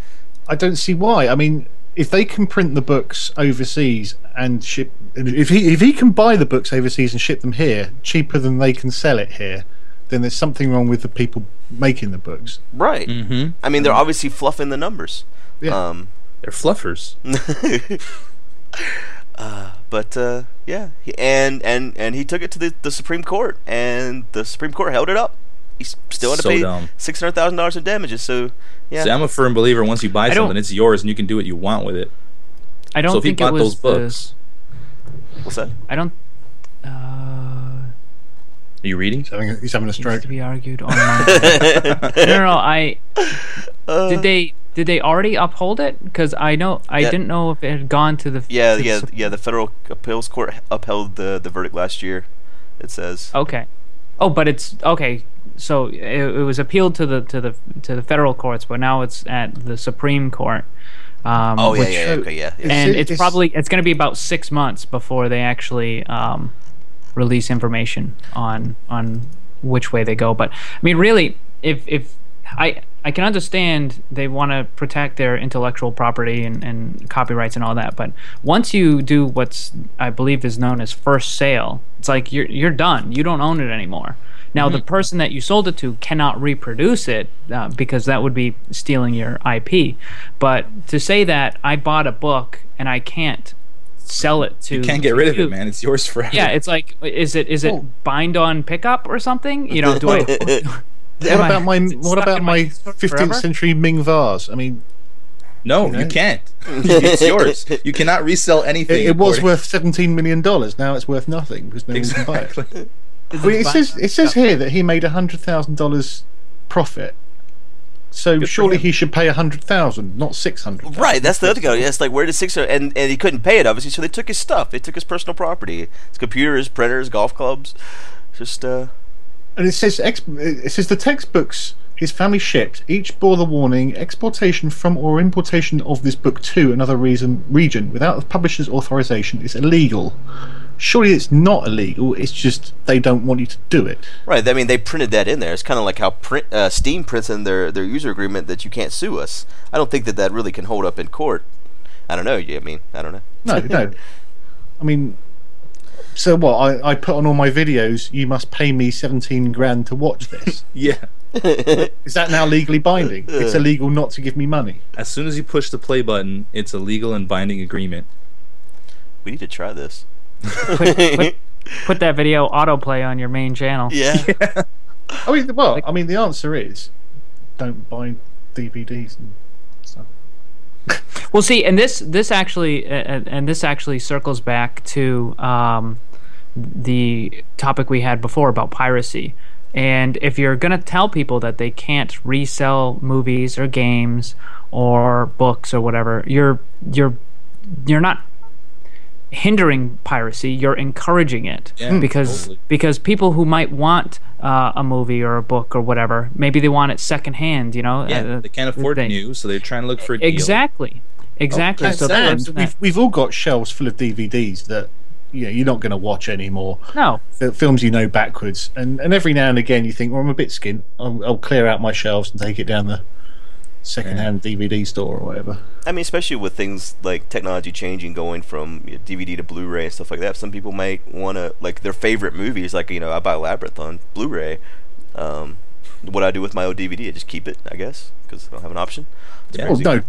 I don't see why. I mean, if they can print the books overseas and ship, if he if he can buy the books overseas and ship them here cheaper than they can sell it here, then there's something wrong with the people making the books. Right. Mm-hmm. I mean, they're obviously fluffing the numbers. Yeah. Um, They're fluffers. [LAUGHS] but uh, yeah, and and and he took it to the, the Supreme Court, and the Supreme Court held it up. He's still had to So pay six hundred thousand dollars in damages. So yeah, See, I'm a firm believer. Once you buy I something, it's yours, and you can do what you want with it. I don't So if he bought those books, what's that? I don't. Uh, are you reading? He's having a, he's having a needs stroke. to be argued on Monday. [LAUGHS] no, no, no. I Uh, did they did they already uphold it? Because I know I Yeah. didn't know if it had gone to the Yeah, to the yeah, Sup- yeah. The federal appeals court upheld the the verdict last year. It says. Okay. Oh, but it's okay. So it, it was appealed to the to the to the federal courts, but now it's at the Supreme Court. Um, Oh yeah, which- yeah, yeah, okay, yeah. yeah. And it- it's is- probably it's going to be about six months before they actually um, release information on on which way they go. But I mean, really, if if I I can understand they want to protect their intellectual property and, and copyrights and all that, but once you do what's I believe is known as first sale, it's like you're you're done. You don't own it anymore. Now the person that you sold it to cannot reproduce it uh, because that would be stealing your IP. But to say that I bought a book and I can't sell it to You can't get rid of you- it, man. It's yours forever. Yeah, it's like is it is it Oh. bind on pickup or something? You know, do I? [LAUGHS] What about my what about my 15th forever? century Ming vase? I mean, no, You know? you can't. [LAUGHS] it's yours. You cannot resell anything. it, it was worth 17 million dollars. Now it's worth nothing because no one can buy it. Well, it says it says here that he made hundred thousand dollars profit. So for surely he should pay a hundred thousand, not six hundred. Right, that's the other guy. Yes, like where did six and and he couldn't pay it obviously, so they took his stuff. They took his personal property, his computers, printers, golf clubs. Just uh, And it says ex- it says the textbooks his family shipped each bore the warning exportation from or importation of this book to another reason region without the publisher's authorization is illegal. Surely it's not illegal. It's just they don't want you to do it. right. I mean, they printed that in there. It's kind of like how print, uh, Steam prints in their their user agreement that you can't sue us. I don't think that that really can hold up in court. I don't know. Yeah, I mean, I don't know. No, no. [LAUGHS] I mean, so what? I, I put on all my videos. You must pay me seventeen grand to watch this. [LAUGHS] Yeah. [LAUGHS] Is that now legally binding? It's illegal not to give me money. As soon as you push the play button, it's a legal and binding agreement. We need to try this. Put, put, put that video autoplay on your main channel. Yeah. [LAUGHS] I mean, well, I mean, the answer is don't buy DVDs and stuff. [LAUGHS] Well, see, and this this actually uh, and this actually circles back to um, the topic we had before about piracy. And if you're going to tell people that they can't resell movies or games or books or whatever, you're you're you're not hindering piracy, you're encouraging it Yeah, because totally. because people who might want uh, a movie or a book or whatever, maybe they want it secondhand, you know. Yeah, uh, they can't afford they- new, so they're trying to look for a deal. Exactly. Exactly. So the and we've, we've all got shelves full of DVDs that you know, you're not going to watch anymore. no, The films you know backwards, and, and every now and again you think, well, I'm a bit skint. I'll, I'll clear out my shelves and take it down the second-hand DVD store or whatever. I mean, especially with things like technology changing, going from you know, DVD to Blu-ray and stuff like that. Some people might want to like their favorite movies. Like you know, I buy Labyrinth on Blu-ray. Um, what I do with my old DVD, I just keep it, I guess, because I don't have an option. It's Yeah. Well, no,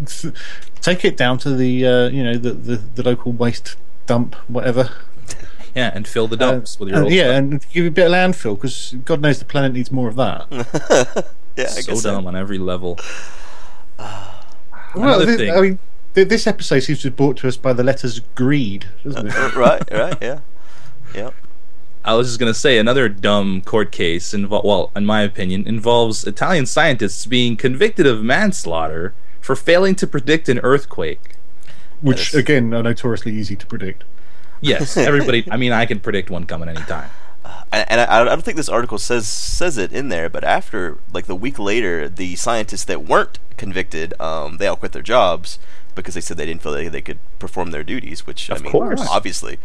take it down to the uh, you know the, the, the local waste dump, whatever. [LAUGHS] Yeah, and fill the dumps with your Uh, old yeah, stuff. and give it a bit of landfill because God knows the planet needs more of that. [LAUGHS] yeah, I so guess so. dumb on every level. [LAUGHS] well, Another thi- thing. I mean, th- this episode seems to be brought to us by the letters greed, doesn't it? Uh, right, right, yeah, yeah. I was just gonna say another dumb court case. Invo- well, in my opinion, involves Italian scientists being convicted of manslaughter for failing to predict an earthquake. Which Yes. again are notoriously easy to predict. Yes, everybody. I mean, I can predict one coming anytime. And, and I, I don't think this article says says it in there, but after like the week later, the scientists that weren't convicted, um, they all quit their jobs because they said they didn't feel they, they could perform their duties. Which I Of mean, course. obviously,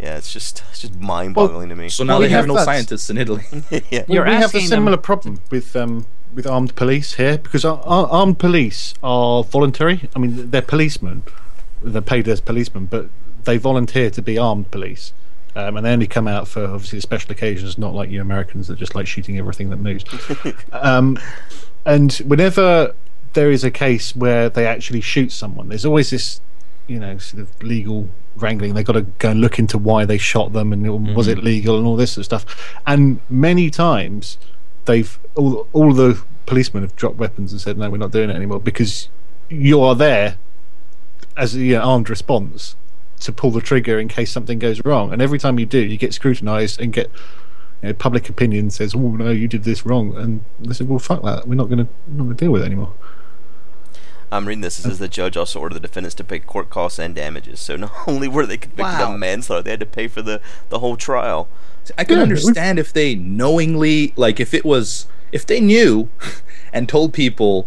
yeah, it's just it's just mind-boggling to me. So now Well, they have have no that. scientists in Italy. [LAUGHS] yeah, You're we have a asking them- similar problem with um, with armed police here because our, our armed police are voluntary. I mean, they're policemen; they're paid as policemen, but they volunteer to be armed police, um, and they only come out for obviously special occasions, not like you Americans that just like shooting everything that moves. [LAUGHS] um, and whenever there is a case where they actually shoot someone, there's always this, you know, sort of legal wrangling. They've got to go and look into why they shot them and was it legal and all this sort of stuff. And many times, they've all all the policemen have dropped weapons and said, "No, we're not doing it anymore," because you are there as an armed response to pull the trigger in case something goes wrong. And every time you do, you get scrutinised and get you know, public opinion says, "Oh no, you did this wrong," and they said, "Well, fuck that. We're not going to not going to deal with it anymore." I'm reading this. It says the judge also ordered the defendants to pay court costs and damages. So not [LAUGHS] only were they convicted Wow. of manslaughter, they had to pay for the the whole trial. I can Yeah, understand if they knowingly, like, if it was, if they knew [LAUGHS] and told people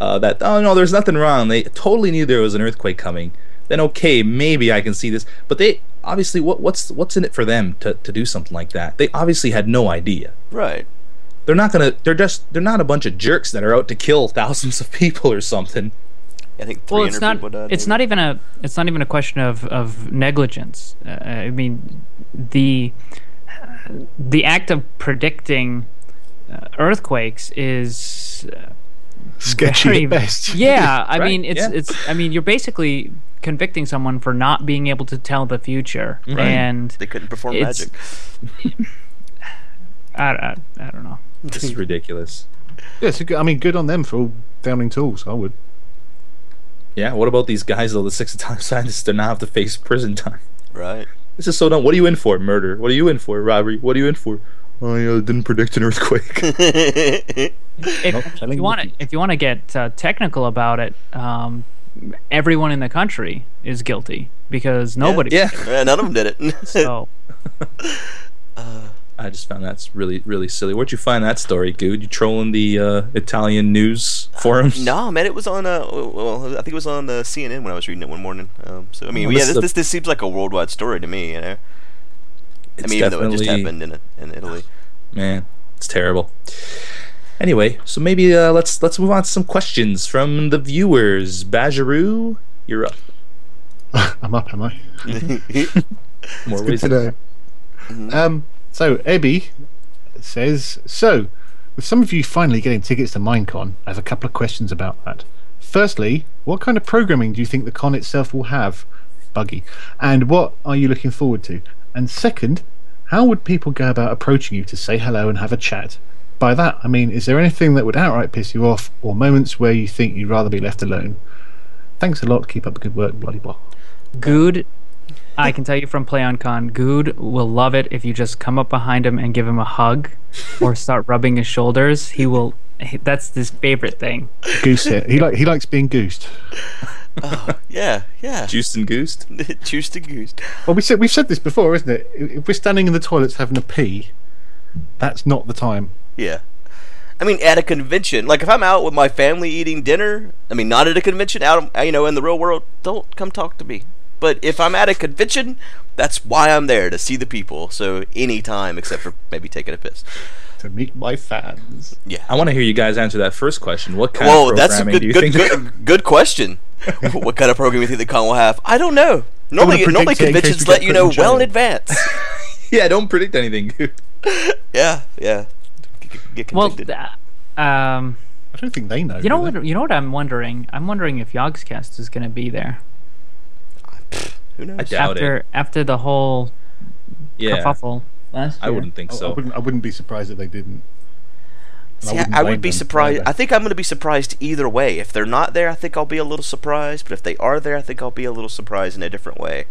uh, that, oh no, there's nothing wrong. They totally knew there was an earthquake coming. Then okay, maybe I can see this. But they obviously, what, what's what's in it for them to, to do something like that? They obviously had no idea. Right. They're not gonna. They're just. They're not a bunch of jerks that are out to kill [LAUGHS] thousands of people or something. I think 300 well, it's not. people. It's not even a. It's not even a question of of negligence. Uh, I mean, the the act of predicting uh, earthquakes is uh, Sketchy very- at best. Yeah, [LAUGHS] I Right, mean, it's yeah. it's. I mean, you're basically convicting someone for not being able to tell the future, Right. and They couldn't perform magic. [SIGHS] I, I, I don't know. This is ridiculous. Yeah, so good, I mean, good on them for all downing tools. I would. Yeah. What about these guys though? The six time [LAUGHS] scientists do not have to face prison time. Right. This is so dumb. What are you in for? Murder. What are you in for? Robbery. What are you in for? I uh, didn't predict an earthquake. [LAUGHS] If, if you want to, if you want to get uh, technical about it, um, everyone in the country is guilty because nobody. yeah. Yeah, none of them did it. So [LAUGHS] [LAUGHS] I just found that's really, really silly. Where'd you find that story, dude? You trolling the uh, Italian news forums? no, man, it was on. Uh, well, I think it was on uh, CNN when I was reading it one morning. Um, so I mean, Oh, yeah, this this, is a- this this seems like a worldwide story to me. You know, It's I mean, even though it just happened in in Italy. Man, it's terrible. Anyway, so maybe uh, let's let's move on to some questions from the viewers. Bajaroo, you're up. [LAUGHS] I'm up, am I? [LAUGHS] More Good ways to than know. Um, so Ebby says, so with some of you finally getting tickets to Minecon, I have a couple of questions about that. Firstly, what kind of programming do you think the con itself will have? Buggy. And what are you looking forward to? And second, how would people go about approaching you to say hello and have a chat? By that, I mean, is there anything that would outright piss you off, or moments where you think you'd rather be left alone? Thanks a lot. Keep up the good work. Bloody blah. good I can tell you from PlayOnCon, Guude will love it if you just come up behind him and give him a hug, or start rubbing his shoulders. He will. That's his favorite thing. Goose it. He like he likes being goosed. Oh yeah, yeah. Juiced and goosed. [LAUGHS] Juiced and goosed. Well, we said we've said this before, isn't it? If we're standing in the toilets having a pee, that's not the time. Yeah. I mean, at a convention, like if I'm out with my family eating dinner, I mean, not at a convention, out, you know, in the real world, don't come talk to me. But if I'm at a convention, that's why I'm there to see the people. So any time except for maybe taking a piss. To meet my fans. Yeah. I want to hear you guys answer that first question. What kind Whoa, of that's a programming good, do you good, think? good, good question. [LAUGHS] what kind of program do you think the con will have? I don't know. Normally, predict normally it in case conventions let you know well in advance. [LAUGHS] yeah, don't predict anything. dude. [LAUGHS] yeah, yeah. Get, get Well, convicted. th- um, I don't think they know. you know do they? what? You know what I'm wondering? I'm wondering if Yogscast is going to be there Who knows? I doubt after it. after the whole Yeah, kerfuffle last year. I wouldn't think I- I so. wouldn't. I wouldn't be surprised if they didn't. And See, I, wouldn't I would be surprised. either. I think I'm going to be surprised either way. If they're not there, I think I'll be a little surprised. But if they are there, I think I'll be a little surprised in a different way.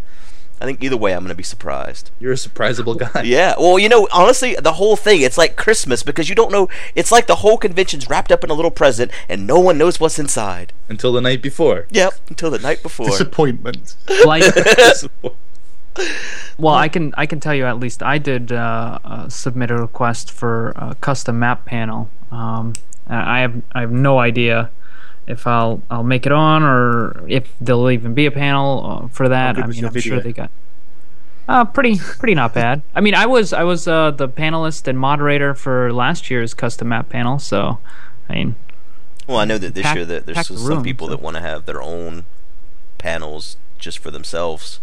I think either way, I'm going to be surprised. You're a surprisable guy. [LAUGHS] Yeah. Well, you know, honestly, the whole thing, it's like Christmas because you don't know. It's like the whole convention's wrapped up in a little present and no one knows what's inside. Until the night before. Yep. Until the night before. Disappointment. [LAUGHS] like Well, I can I can tell you at least I did uh, uh, submit a request for a custom map panel. Um, I have I have no idea if I'll I'll make it on or if there'll even be a panel uh, for that. I mean, I'm sure they got. Uh, pretty pretty not bad. I mean, I was I was uh, the panelist and moderator for last year's custom map panel, so I mean, Well, I know that this Pack- year that there's some room, people so- that want to have their own panels just for themselves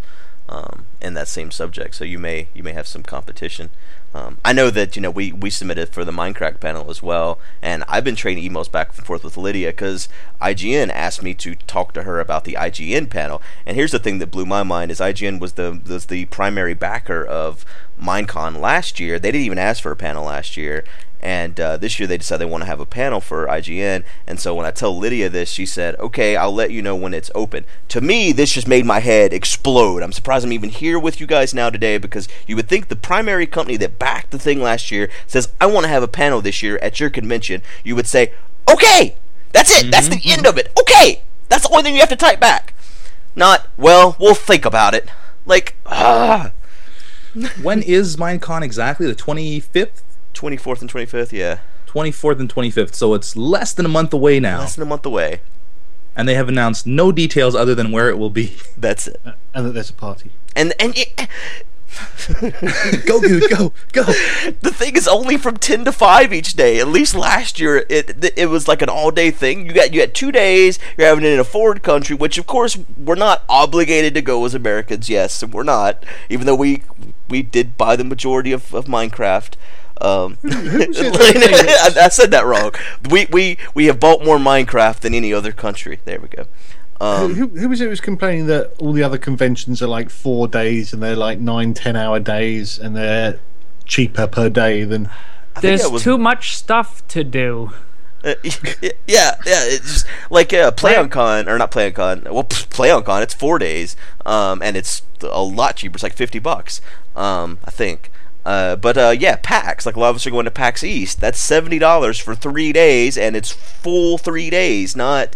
um, in that same subject. So you may you may have some competition. Um, I know that you know we, we submitted for the Minecraft panel as well, and I've been trading emails back and forth with Lydia because IGN asked me to talk to her about the IGN panel. And here's the thing that blew my mind: is IGN was the was the primary backer of Minecon last year. They didn't even ask for a panel last year, and uh, this year they decided they want to have a panel for IGN. And so when I tell Lydia this, she said, "Okay, I'll let you know when it's open." To me, this just made my head explode. I'm surprised I'm even here with you guys now today because you would think the primary company that backed the thing last year says, "I want to have a panel this year at your convention." You would say, "Okay, that's it. That's the end of it. Okay, that's the only thing you have to type back." Not, well, we'll think about it. Like, ah, when is Minecon exactly? The 25th? 24th and 25th, yeah, 24th and 25th. So it's less than a month away now. less than a month away. And they have announced no details other than where it will be. [LAUGHS] That's it. Uh, and that there's a party. And and it, eh. [LAUGHS] go, dude, go, go. the thing is only from 10 to 5 each day at least last year it it was like an all day thing you got you had two days you're having it in a foreign country which of course we're not obligated to go as americans yes we're not even though we we did buy the majority of, of minecraft um, [LAUGHS] I, I said that wrong. We, we we have bought more Minecraft than any other country. There we go. Um, who, who was it who was complaining that all the other conventions are like four days and they're like nine, ten hour days and they're cheaper per day than I there's was- too much stuff to do. Uh, [LAUGHS] yeah, yeah, it's just like uh, Play on Con or not Play on Con. Well, pff, Play on Con. It's four days, um, and it's a lot cheaper. It's like fifty bucks, um, I think. Uh, but uh, yeah, PAX. Like a lot of us are going to PAX East. That's seventy dollars for three days, and it's full three days, not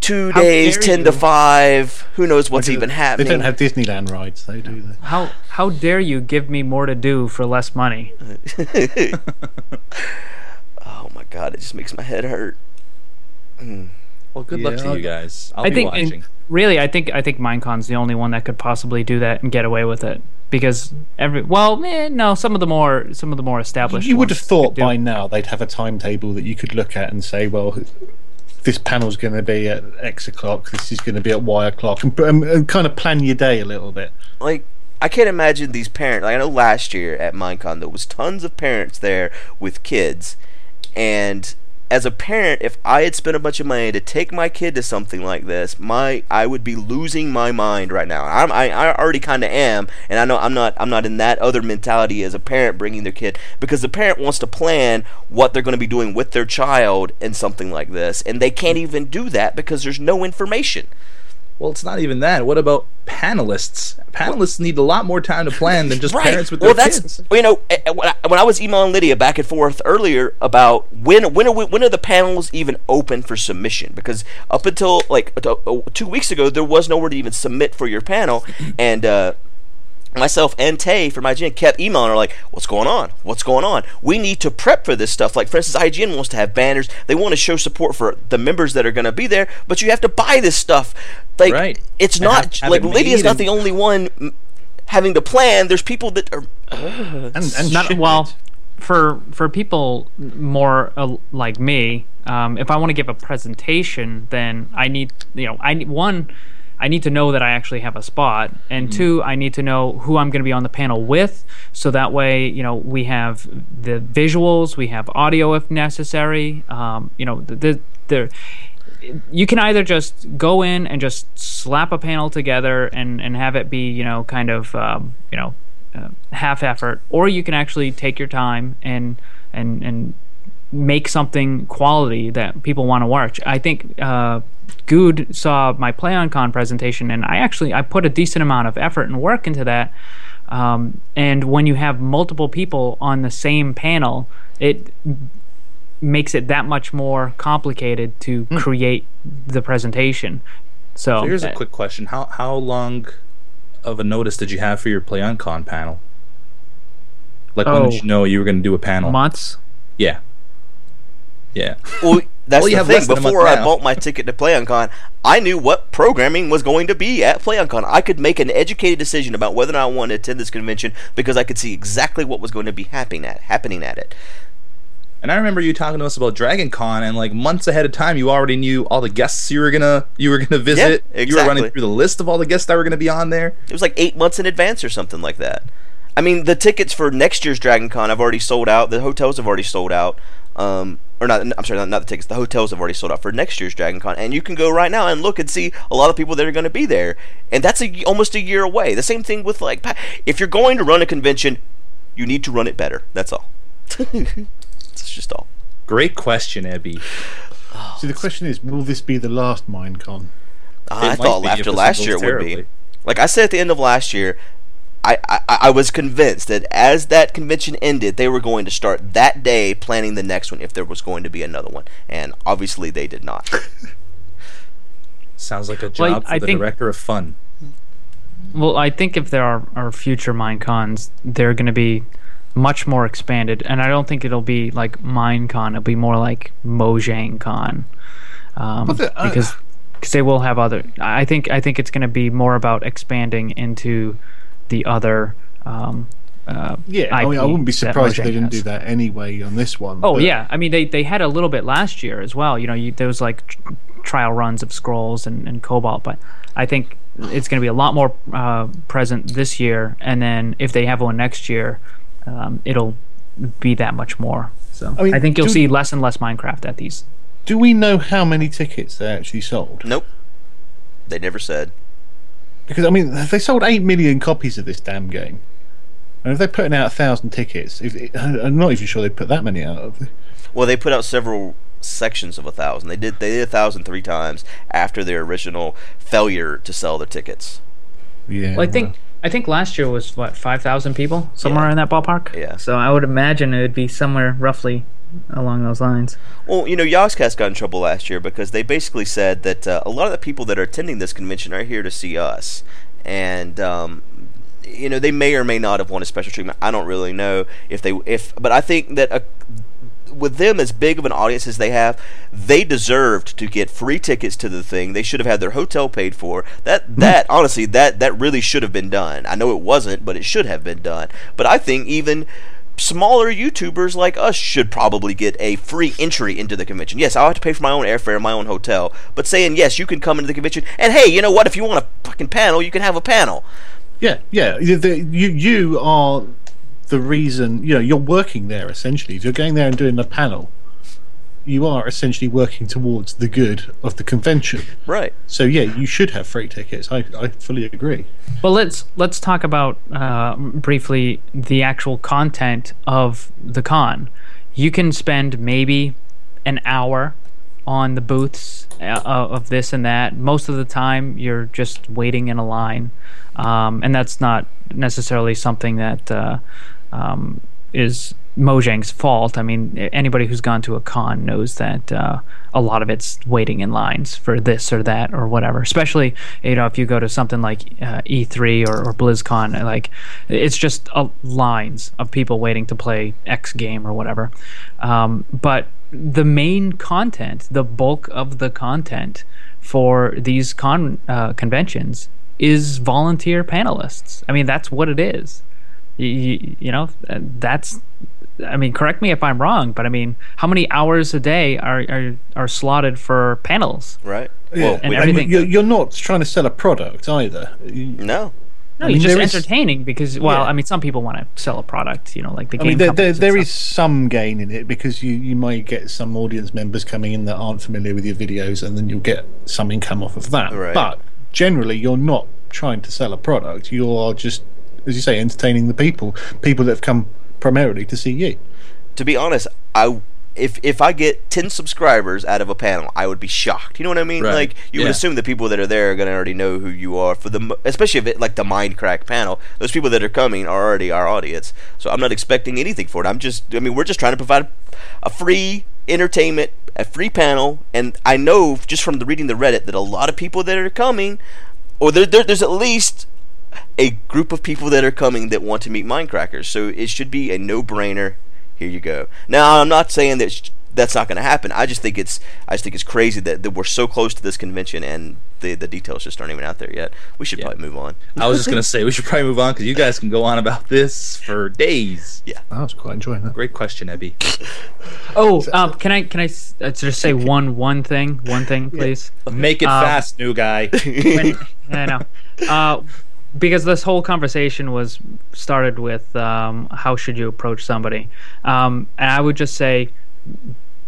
two How days, dare ten to five. Who knows what's even happening? They don't have Disneyland rides, though, do they? How how dare you give me more to do for less money? [LAUGHS] [LAUGHS] oh my god, it just makes my head hurt. Well, good luck to I'll- you guys. I'll I be think watching. really, I think I think Minecon's the only one that could possibly do that and get away with it because every well, eh, no, some of the more some of the more established. You would have thought could do by now they'd have a timetable that you could look at and say, well, this panel's going to be at X o'clock, this is going to be at Y o'clock, and, um, and kind of plan your day a little bit. like I can't imagine these parents. Like I know last year at Minecon there was tons of parents there with kids, and as a parent, if I had spent a bunch of money to take my kid to something like this, my I would be losing my mind right now. I'm, I I already kind of am, and I know I'm not I'm not in that other mentality as a parent bringing their kid because the parent wants to plan what they're going to be doing with their child in something like this, and they can't even do that because there's no information Well, it's not even that. What about panelists? Panelists need a lot more time to plan than just right. parents with their well, that's kids. you know eh, eh, when I, when I was emailing Lydia back and forth earlier about when when are we, when are the panels even open for submission? Because up until like two weeks ago, there was nowhere to even submit for your panel, and. uh myself and Tay from IGN kept emailing her like, "What's going on? What's going on? We need to prep for this stuff." Like, for instance, IGN wants to have banners. They want to show support for the members that are going to be there, but you have to buy this stuff. Like, Right. it's And not have- have like it Lydia's not and- the only one having the plan. There's people that are. And, and not well for for people more uh, like me um, if i want to give a presentation then i need you know i need one i need to know that i actually have a spot. And two i need to know who i'm going to be on the panel with. So that way you know we have the visuals we have audio if necessary. Um, you know the, the, the you can either just go in and just slap a panel together and, and have it be you know kind of um, you know uh, half effort, or you can actually take your time and and and make something quality that people want to watch. I think uh, Guude saw my PlayOnCon presentation, and I actually I put a decent amount of effort and work into that. Um, and when you have multiple people on the same panel, it makes it that much more complicated to create the presentation. So, So here's a uh, quick question: How how long of a notice did you have for your Play on Con panel? Like when Oh. did you know you were going to do a panel? months. Yeah. Yeah. Well, [LAUGHS] that's Well, the thing. less than a month Before I bought my ticket to PlayOnCon, I knew what programming was going to be at PlayOnCon. I could make an educated decision about whether or not I wanted to attend this convention because I could see exactly what was going to be happening at happening at it. And I remember you talking to us about Dragon Con, and like months ahead of time, you already knew all the guests you were gonna you were gonna visit. Yeah, exactly. You were running through the list of all the guests that were gonna be on there. It was like eight months in advance or something like that. I mean, the tickets for next year's Dragon Con have already sold out. The hotels have already sold out. Um, or not, I'm sorry, not, not the tickets. The hotels have already sold out for next year's Dragon Con. And you can go right now and look and see a lot of people that are going to be there. And that's a, almost a year away. The same thing with, like, if you're going to run a convention, you need to run it better. That's all. [LAUGHS] That's just all. Great question, Ebby. So [SIGHS] the question is, will this be the last Minecon? Uh, I thought after last year it would be. Like I said at the end of last year, I, I, I was convinced that as that convention ended, they were going to start that day planning the next one if there was going to be another one. And obviously they did not. Sounds like a job Well, for I the think- director of fun. Well, I think if there are, are future Minecons, they're going to be much more expanded, and I don't think it'll be like Minecon. It'll be more like Mojang Con, um, But the- uh, because cause they will have other. I think I think it's going to be more about expanding into the other. Um, uh, Yeah, I, mean, I wouldn't be surprised if they didn't has. do that anyway on this one. Oh but- yeah, I mean they, they had a little bit last year as well. You know, you, there was like tr- trial runs of scrolls and, and Cobalt, but I think it's going to be a lot more uh, present this year. And then if they have one next year, um, it'll be that much more. So I I, think you'll see less and less Minecraft at these. Do we know how many tickets they actually sold? nope. They never said. Because I mean, they sold eight million copies of this damn game, and if they're putting out a thousand tickets, if, I'm not even sure they put that many out. Of Well, they put out several sections of a thousand. They did they did a thousand three times after their original failure to sell their tickets. yeah, Well, I think I think last year was what five thousand people, somewhere Yeah. in that ballpark. Yeah. So I would imagine it would be somewhere roughly along those lines. Well, you know, Yogscast got in trouble last year because they basically said that uh, a lot of the people that are attending this convention are here to see us, and um, you know they may or may not have wanted special treatment. I don't really know if they if, but I think that. A, with them as big of an audience as they have, they deserved to get free tickets to the thing. They should have had their hotel paid for. That [LAUGHS] that honestly that that really should have been done. I know it wasn't, but it should have been done. But I think even smaller YouTubers like us should probably get a free entry into the convention. Yes, I'll have to pay for my own airfare my own hotel, but saying yes, you can come into the convention and hey, you know what? If you want a fucking panel, you can have a panel. yeah, yeah. The, you you are the reason. You know, you're working there essentially. If you're going there and doing a panel, you are essentially working towards the good of the convention. Right. So yeah, you should have free tickets. I, I fully agree. Well, let's let's talk about uh, briefly the actual content of the con. You can spend maybe an hour on the booths uh, of this and that. Most of the time, you're just waiting in a line, um, and that's not necessarily something that uh, um, is Mojang's fault. I mean, anybody who's gone to a con knows that uh, a lot of it's waiting in lines for this or that or whatever. Especially, you know, if you go to something like uh, E3 or, or BlizzCon, like it's just uh, lines of people waiting to play X game or whatever. Um, but the main content, the bulk of the content for these con uh, conventions is volunteer panelists. I mean, that's what it is. You, you know, that's I mean, correct me if I'm wrong, but I mean, how many hours a day are are, are slotted for panels? Right. Yeah. Well, And we- And everything- You're, you're not trying to sell a product either. No. No, I mean, you're just there is- entertaining because, well, Yeah. I mean, some people want to sell a product, you know, like the I game. mean, there, there, companies and there stuff. is some gain in it because you, you might get some audience members coming in that aren't familiar with your videos, and then you'll get some income off of that. Right. But generally, you're not trying to sell a product. You are just, as you say, entertaining the people, people that have come primarily to see you. to be honest, I if if I get ten subscribers out of a panel, I would be shocked. You know what I mean? Right. Like you would assume the people that are there are going to already know who you are for the especially if it like the Mindcrack panel. Those people that are coming are already our audience, so I'm not expecting anything for it. I'm just I mean we're just trying to provide a free entertainment, a free panel, and I know just from the reading the Reddit that a lot of people that are coming, or there, there there's at least a group of people that are coming that want to meet Mindcrackers. So it should be a no-brainer. Here you go. Now I'm not saying that sh- that's not going to happen. I just think it's I just think it's crazy that, that we're so close to this convention and the the details just aren't even out there yet. We should Yeah. probably move on. I was just gonna say we should probably move on because you guys can go on about this for days. Yeah, I was quite enjoying that. Great question, Ebby. [LAUGHS] Oh, um, can I can I s- uh, just say one one thing, one thing, please? Make it Um, fast, new guy. when, [LAUGHS] I know. Uh, because this whole conversation was started with um, how should you approach somebody, um, and I would just say,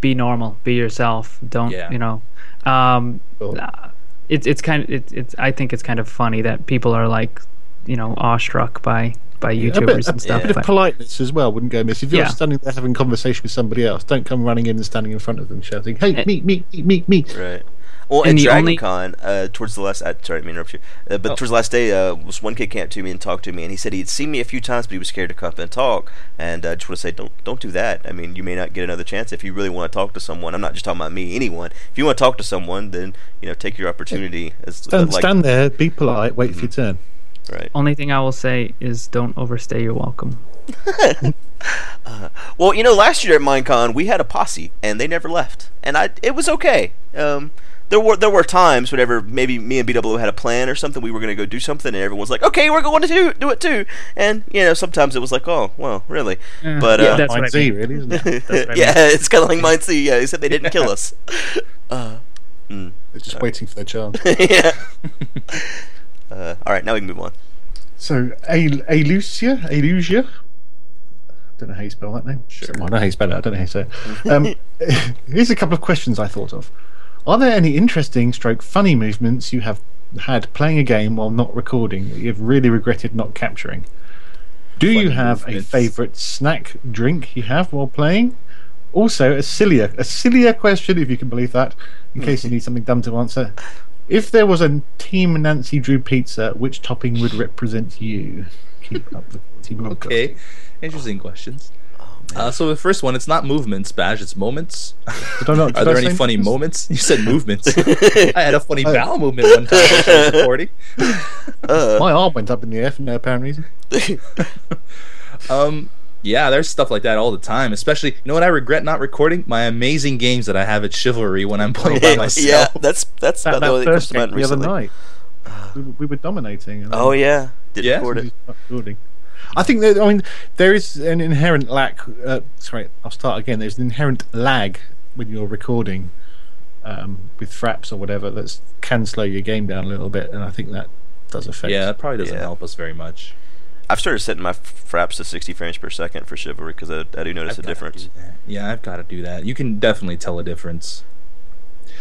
be normal, be yourself. Don't Yeah. you know? Um, Cool. uh, it's it's kind of it, it's I think it's kind of funny that people are like, you know, awestruck by by A YouTubers bit, and stuff. a bit of politeness as well wouldn't go amiss. If you're Yeah. standing there having a conversation with somebody else, don't come running in and standing in front of them shouting, "Hey, meet, meet, meet, meet, meet." Right. Well, And at the Dragon only- uh, towards the last, uh, sorry, to interrupt you, uh, but Oh. towards the last day, uh, was one kid came up to me and talked to me, and he said he'd seen me a few times, but he was scared to come up and talk. And uh, I just want to say, don't don't do that. I mean, you may not get another chance if you really want to talk to someone. I'm not just talking about me, anyone. If you want to talk to someone, then you know, take your opportunity. As Stand, like, stand there, be polite, wait for your turn. Right. Only thing I will say is don't overstay your welcome. [LAUGHS] Well, you know, last year at Minecon, we had a posse, and they never left, and I it was okay. Um, there were there were times whenever maybe me and BW had a plan or something, we were going to go do something, and everyone was like, "Okay, we're going to do, do it too." And you know, sometimes it was like, "Oh, well, really?" Uh, But yeah, uh, that's what Mind I Z, mean. really, isn't it? [LAUGHS] what I yeah, it's kind of like Mine C. Yeah, they said they didn't kill us. [LAUGHS] Uh, mm, They're just waiting for their chance. [LAUGHS] yeah. uh, all right, now we can move on. So, A- Alucia, Alusia. Don't know how you spell that name. Sure. I know how you spell it. I don't know how you say it. Um, here's a couple of questions I thought of. Are there any interesting, stroke funny movements you have had playing a game while not recording that you've really regretted not capturing? Do you have movements. a favourite snack drink you have while playing? Also, a sillier, a sillier question, if you can believe that, in case you [LAUGHS] need something dumb to answer. If there was a Team Nancy Drew pizza, which topping would represent you? Keep up the team. Okay, interesting questions. Uh, so the first one, it's not movements, Baj. It's moments. Did I not- Are there I any funny movements? moments? You said movements. [LAUGHS] I had a funny bowel movement one time while I was [LAUGHS] recording. My arm went up in the air for no apparent reason. [LAUGHS] Um, yeah, there's stuff like that all the time. Especially, you know what I regret not recording? My amazing games that I have at Chivalry when I'm playing by myself. yeah, that's that's That, about the that only thing that comes first game the other night, we, were- we were dominating. and Oh yeah, did Yeah? record it. We stopped recording. I think that I mean there is an inherent lack. Uh, sorry, I'll start again. There's an inherent lag when you're recording um, with fraps or whatever that can slow your game down a little bit, and I think that does affect. Yeah, that probably doesn't Yeah. help us very much. I've started setting my fraps to 60 frames per second for Chivalry because I, I do notice I've a difference. Yeah, I've got to do that. You can definitely tell a difference.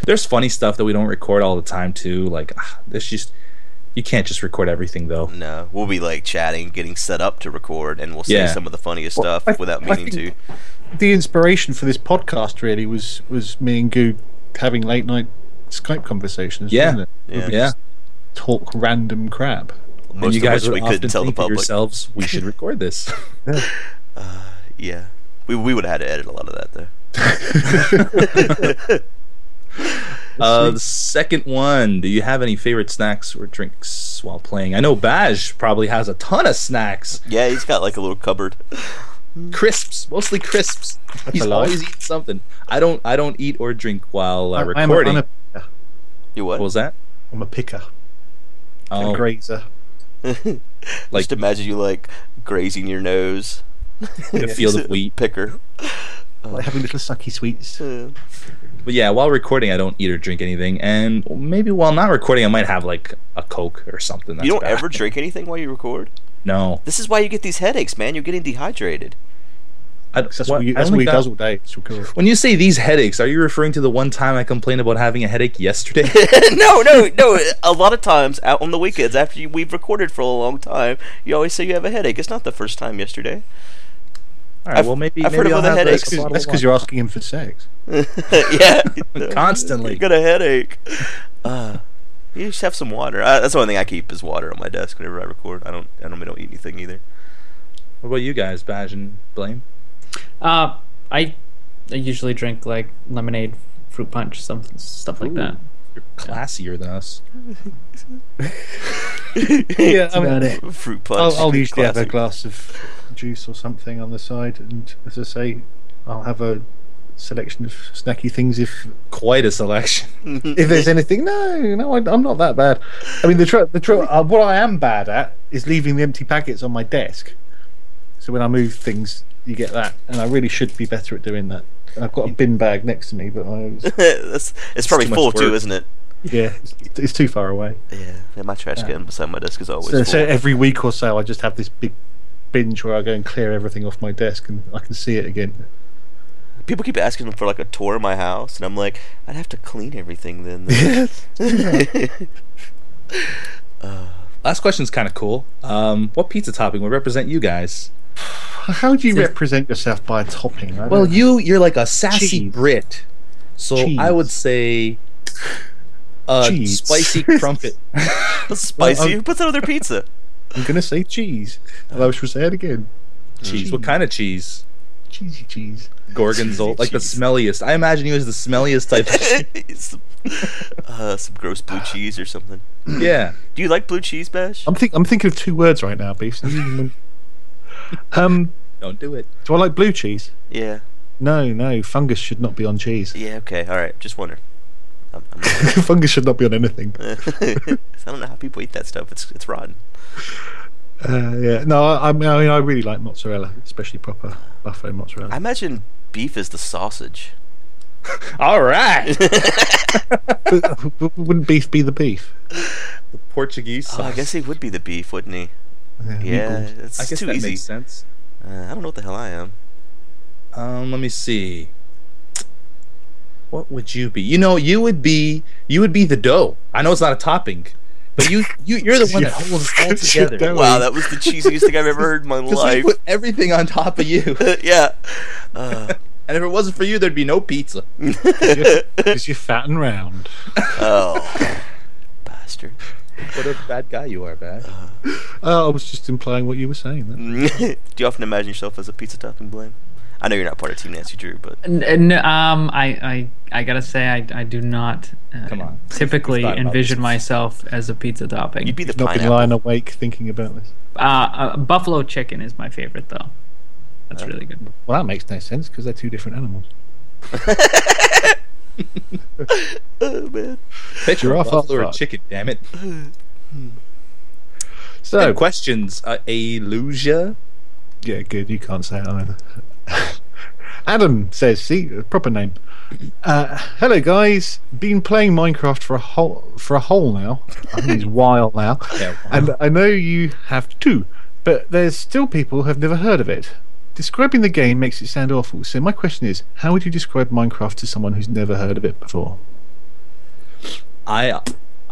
There's funny stuff that we don't record all the time too. Like, ah, this just you can't just record everything though. No, we'll be like chatting, getting set up to record, and we'll say Yeah. some of the funniest Well, stuff I- without meaning to. The inspiration for this podcast really was was me and Guude having late night Skype conversations. Yeah. wasn't it? Yeah. We Yeah. just Talk random crap. Most and you of guys which we couldn't tell the public. yourselves, we should [LAUGHS] record this. Uh, yeah, we we would have had to edit a lot of that though. [LAUGHS] [LAUGHS] Uh, the second one. Do you have any favorite snacks or drinks while playing? I know Baj probably has a ton of snacks. Yeah, he's got like a little cupboard. Crisps, mostly crisps. He's always eating something. I don't. I don't eat or drink while uh, I'm a- recording. I'm a, You what? what was that? I'm a picker, a Oh, grazer. [LAUGHS] like Just imagine you like grazing your nose. a field of wheat. Picker. like having little sucky sweets. Uh, But yeah, while recording, I don't eat or drink anything, and maybe while not recording, I might have like a Coke or something. That's you don't bad. ever drink anything while you record. No, This is why you get these headaches, man. You're getting dehydrated. I, That's what- what, you, I that's what he does all day. When you say these headaches, are you referring to the one time I complained about having a headache yesterday? [LAUGHS] no, no, no. A lot of times out on the weekends after you, we've recorded for a long time, you always say you have a headache. It's not the first time yesterday. All right, I've- well maybe I've maybe heard of I'll other have headaches. a That's because you're asking him for sex. [LAUGHS] [LAUGHS] yeah, Constantly. You got a headache. Uh, you just have some water. Uh, that's the only thing I keep is water on my desk whenever I record. I don't. I normally don't eat anything either. What about you guys, Baj and Blame? Uh, I, I usually drink like lemonade, fruit punch, some stuff like that. You're classier than us. [LAUGHS] Yeah, I mean, Fruit punch. I'll, I'll usually have a glass of juice or something on the side, and as I say, I'll have a selection of snacky things if Quite a selection. [LAUGHS] if there's anything. No, no, I, I'm not that bad. I mean, the tr- the tr- uh, what I am bad at is leaving the empty packets on my desk. So when I move things, you get that, and I really should be better at doing that. I've got a bin bag next to me, but I [LAUGHS] was, That's, it's probably too much full too, work. isn't it? yeah, it's, it's too far away. Yeah. yeah my trash can beside my desk is always So, so every week or so, I just have this big binge where I go and clear everything off my desk, and I can see it again. People keep asking for like a tour of my house, and I'm like, I'd have to clean everything then. [LAUGHS] [LAUGHS] Last question's kind of cool. Um, what pizza topping would represent you guys? [SIGHS] How do you represent yourself by a topping? I Well, you you're like a sassy Cheese. Brit, so Cheese. I would say [LAUGHS] a Cheese. spicy crumpet. Spicy. Well, Who puts that on their pizza? I'm gonna say cheese. And I shall say it again. cheese. What kind of cheese? Cheesy cheese. Gorgonzola, like the smelliest. I imagine you was the smelliest type. of [LAUGHS] cheese. some, uh, some gross blue [SIGHS] cheese or something. yeah. Do you like blue cheese, Baj? I'm think I'm thinking of two words right now, beef. um, Don't do it. do I like blue cheese? Yeah. No, no. Fungus should not be on cheese. Yeah. Okay. All right. Just wonder. I'm, [LAUGHS] I'm fungus should not be on anything. [LAUGHS] I don't know how people eat that stuff. It's it's rotten. Uh, yeah, no. I, I mean, I really like mozzarella, especially proper buffalo mozzarella. I imagine beef is the sausage. [LAUGHS] All right. Wouldn't beef be the beef? the Portuguese. Oh, I guess he would be the beef, wouldn't he? Yeah, meatballs. it's I guess too that easy. makes sense. Uh, I don't know what the hell I am. Um, let me see. What would you be? You know, you would be you would be the dough. I know it's not a topping, but you you you're the one that [LAUGHS] holds it all together. Wow, that was the cheesiest thing I've ever heard in my [LAUGHS] Because we life. put everything on top of you, [LAUGHS] yeah. Uh, and if it wasn't for you, there'd be no pizza. Because you're fat and round. oh, bastard. What a bad guy you are, bad. Oh, I was just implying what you were saying. Then. Do you often imagine yourself as a pizza topping blame? I know you're not part of Team Nancy Drew, but N- n- um, I, I, I gotta say, I, I do not. Uh, Come on. Typically, You've thought about envision myself as a pizza topping. you'd be the You've not been lying awake thinking about this. uh, uh, buffalo chicken is my favorite, though. That's really good. Well, that makes no sense because they're two different animals. [LAUGHS] [LAUGHS] Oh, man. Picture Giraffe a buffalo or hot chicken, damn it. So, Good questions. Uh, Alusia? yeah, good. You can't say it either. [LAUGHS] Adam says, "See, proper name." Uh, hello, guys. Been playing Minecraft for a whole for a whole now. I think it's while now. [LAUGHS] Yeah. And I know you have too, but there's still people who have never heard of it. Describing the game makes it sound awful. So my question is, how would you describe Minecraft to someone who's never heard of it before? I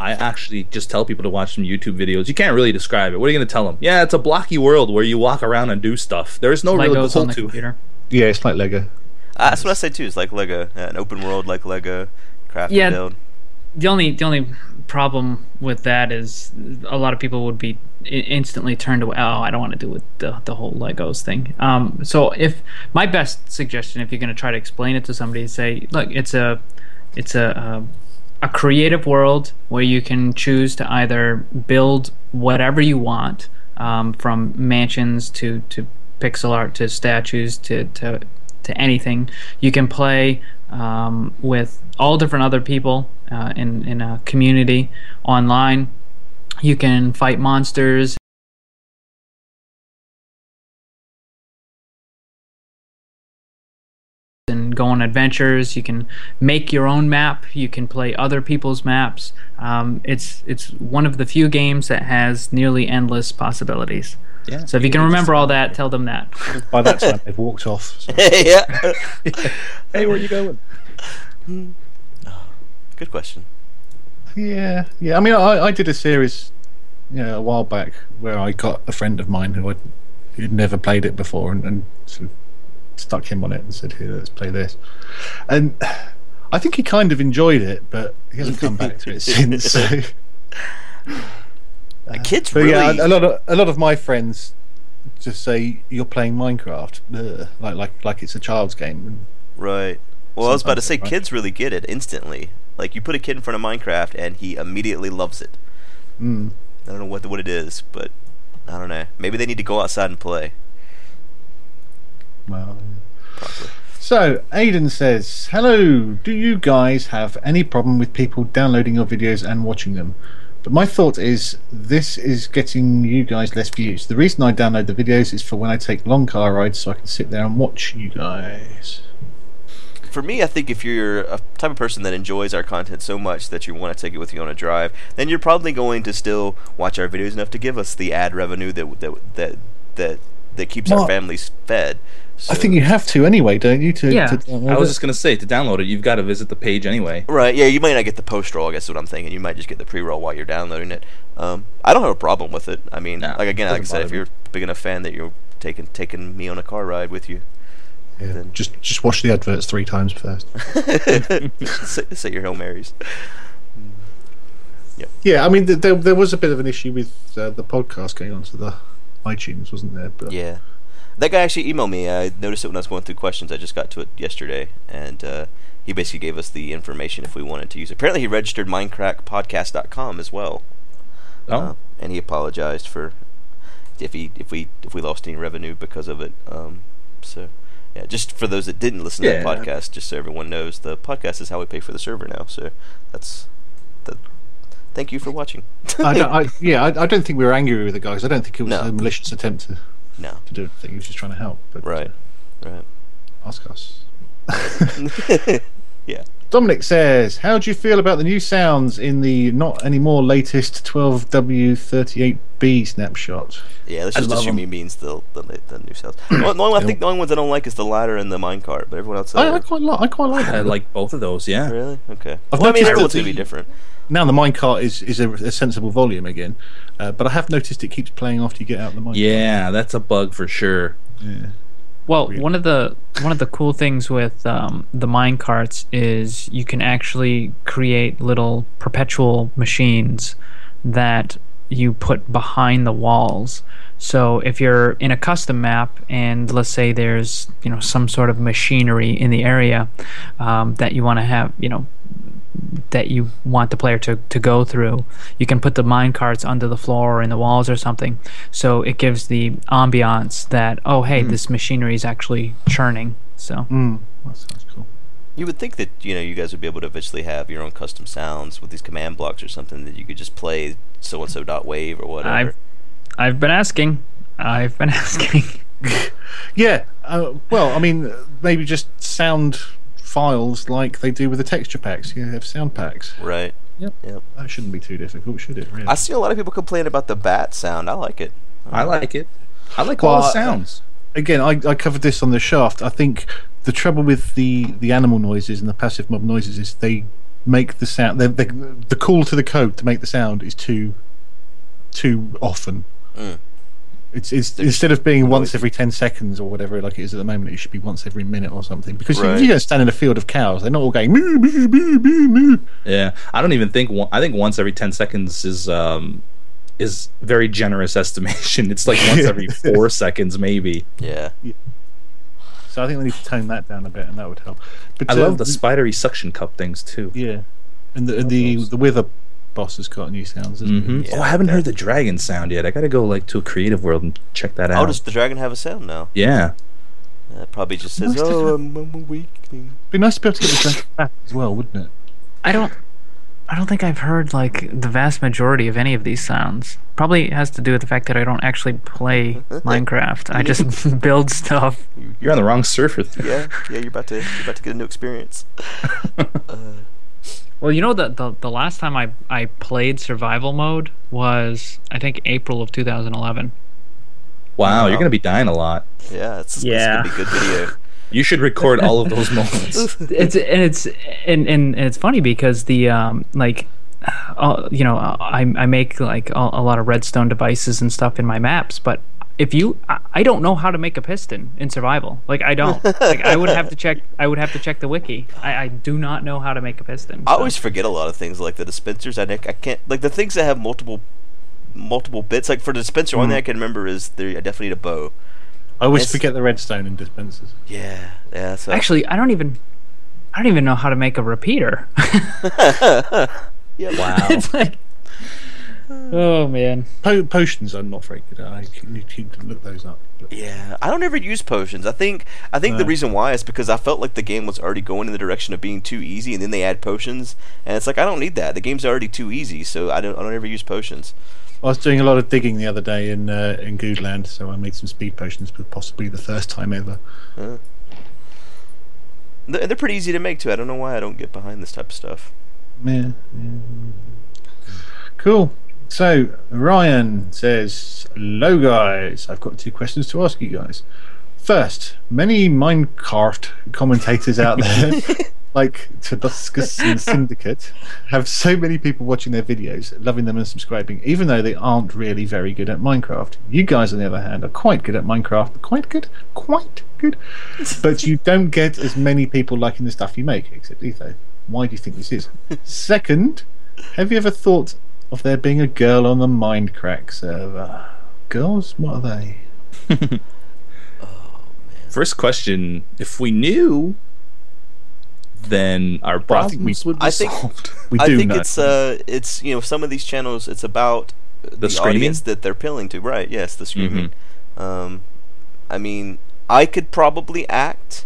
I actually just tell people to watch some YouTube videos. You can't really describe it. What are you going to tell them? Yeah, it's a blocky world where you walk around and do stuff. There's no real goal on the to it. Yeah, it's like Lego. Uh, that's what I say too. It's like Lego, uh, an open world like Lego. craft Yeah. and build. the only the only problem with that is a lot of people would be instantly turned away. Oh, I don't want to do with the the whole Legos thing. Um, so if my best suggestion, if you're going to try to explain it to somebody, say, look, it's a it's a a, creative world where you can choose to either build whatever you want, um, from mansions to to pixel art to statues to to to anything. You can play um, with all different other people uh, in in a community online. You can fight monsters. Go on adventures. You can make your own map. You can play other people's maps. Um, it's it's one of the few games that has nearly endless possibilities. Yeah. So if you can remember all that, tell them that. By that time, [LAUGHS] they've walked off. [LAUGHS] so- yeah. [LAUGHS] Hey, where are you going? [SIGHS] Good question. Yeah, yeah. I mean, I, I did a series, you know, a while back where I got a friend of mine who had who'd never played it before and, and sort of stuck him on it and said, "Here, let's play this." And I think he kind of enjoyed it, but he hasn't come back to it [LAUGHS] since. So. The kids really. yeah, a lot of a lot of my friends just say you're playing Minecraft, Ugh, like like like it's a child's game. Right. Well, I was about to say, right? kids really get it instantly. Like you put a kid in front of Minecraft, and he immediately loves it. Mm. I don't know what what it is, but I don't know. Maybe they need to go outside and play. Well, Probably. So, Aidan says, Hello, do you guys have any problem with people downloading your videos and watching them? But my thought is, this is getting you guys less views. The reason I download the videos is for when I take long car rides so I can sit there and watch you guys. For me, I think if you're a type of person that enjoys our content so much that you want to take it with you on a drive, then you're probably going to still watch our videos enough to give us the ad revenue that that that that, that keeps our families fed. I think you have to anyway, don't you? To, Yeah. to I was it? just gonna say to download it, you've got to visit the page anyway. Right, yeah, you might not get the post roll. I guess is what I'm thinking. You might just get the pre roll while you're downloading it. Um, I don't have a problem with it. I mean, No, like again, like I said, if you're big enough fan that you're taking taking me on a car ride with you, Yeah, then- just just watch the adverts three times first. [LAUGHS] say, say your hail marys. Yeah, Yeah. I mean, there there was a bit of an issue with uh, the podcast going onto the iTunes, wasn't there? But Yeah, that guy actually emailed me. I noticed it when I was going through questions. I just got to it yesterday, and uh, he basically gave us the information if we wanted to use it. Apparently, he registered MindCrackPodcast.com as well. Oh, Uh, and he apologized for if he if we if we lost any revenue because of it. Um, so yeah, just for those that didn't listen to the podcast, just so everyone knows, the podcast is how we pay for the server now. So that's the. Thank you for watching. I don't, I, [LAUGHS] yeah, I, I don't think we were angry with the guys. I don't think it was No. a malicious attempt to, no, to do anything. He was just trying to help. But, right, uh, right. ask us. [LAUGHS] yeah. Dominic says, "How do you feel about the new sounds in the not anymore latest 12W38B snapshot?" Yeah, let's I just love assume 'em. he means the the, the new sounds. the, only, the only, I think the only ones I don't like is the ladder and the minecart, but everyone else. I, I quite like. I quite like I that. like both of those. Yeah. really okay. I've well, I mean, noticed everyone's that gonna be the- different. Now the minecart is is a, a sensible volume again, uh, but I have noticed it keeps playing after you get out the minecart. Yeah, that's a bug for sure. Yeah. Well, Weird. one of the one of the cool things with um, the mine carts is you can actually create little perpetual machines that you put behind the walls. So if you're in a custom map and let's say there's you know some sort of machinery in the area um, that you want to have you know that you want the player to, to go through. You can put the mine carts under the floor or in the walls or something. So it gives the ambiance that, oh, hey, this machinery is actually churning. So Mm, that sounds cool. You would think that you know you guys would be able to eventually have your own custom sounds with these command blocks or something that you could just play so and so dot wave or whatever. I've, I've been asking. I've been [LAUGHS] asking. [LAUGHS] Yeah. Uh, well, I mean, maybe just sound files like they do with the texture packs. You have sound packs. Right. Yep. Yep. That shouldn't be too difficult, should it? Really? I see a lot of people complain about the bat sound. I like it. I like it. I like Well, all the sounds. Again, I, I covered this on the shaft. I think the trouble with the, the animal noises and the passive mob noises is they make the sound. They, they, the call to the code to make the sound is too too often. Mm. It's, it's instead of being once every ten seconds or whatever like it is at the moment, it should be once every minute or something. Because Right. if you go stand in a field of cows, they're not all going moo moo moo moo moo. Yeah, I don't even think. One, I think once every ten seconds is um is very generous estimation. [LAUGHS] It's like once every [LAUGHS] four seconds, maybe. Yeah. So I think we need to tone that down a bit, and that would help. But I uh, love the spidery suction cup things too. yeah, and the the the wither boss has got new sounds. Isn't hmm it? Yeah, oh, I haven't that- heard the dragon sound yet. I gotta go like to a creative world and check that out. Oh, does the dragon have a sound now? yeah, Uh, probably just says, Nice "Oh, I'm, I'm a weakling." Be nice to be able to get the dragon back as well, wouldn't it? I don't. I don't think I've heard like the vast majority of any of these sounds. Probably has to do with the fact that I don't actually play [LAUGHS] Minecraft. I just [LAUGHS] build stuff. you're on the wrong surfer. There. Yeah, yeah. You're about to you're about to get a new experience. [LAUGHS] Well, you know the, the the last time I I played survival mode was I think April of 2011. Wow, you're gonna be dying a lot. Yeah, it's, it's Yeah. gonna be a good video. [LAUGHS] You should record all of those moments. [LAUGHS] it's and it's and, and, and it's funny because the um like uh, you know I I make like a, a lot of redstone devices and stuff in my maps, but if you I, I don't know how to make a piston in survival. Like I don't. like I would have to check. I would have to check the wiki. I, I do not know how to make a piston. I always forget a lot of things like the dispensers. I, I can't like the things that have multiple multiple bits. Like for the dispenser, one thing I hmm. can remember is there. I definitely need a bow. I always Yes. forget the redstone in dispensers. Yeah, yeah. So actually I don't even. I don't even know how to make a repeater. [LAUGHS] [LAUGHS] yeah, Wow. it's like, oh man. Po- potions, I'm not very good at. I need to look those up. But Yeah, I don't ever use potions. I think I think the reason why is because I felt like the game was already going in the direction of being too easy, and then they add potions, and it's like I don't need that. The game's already too easy, so I don't I don't ever use potions. I was doing a lot of digging the other day in uh, in Goodland, so I made some speed potions for possibly the first time ever. Th- they're pretty easy to make too. I don't know why I don't get behind this type of stuff. Yeah. yeah. Cool. So Ryan says, "Hello guys, I've got two questions to ask you guys. First, many Minecraft commentators out there, [LAUGHS] like Tobuscus and Syndicate, have so many people watching their videos, loving them and subscribing, even though they aren't really very good at Minecraft. You guys, on the other hand, are quite good at Minecraft. Quite good, quite good, but you don't get as many people liking the stuff you make, except Etho. Why do you think this is? [LAUGHS] Second, have you ever thought of there being a girl on the Mindcrack server? Girls? What are they? [LAUGHS] First question: If we knew, then our Well, we- problems would be I think- solved. [LAUGHS] We I think know. it's uh it's you know some of these channels it's about the, screaming? audience that they're appealing to. Right? Yes, the screaming. Mm-hmm. Um, I mean, I could probably act.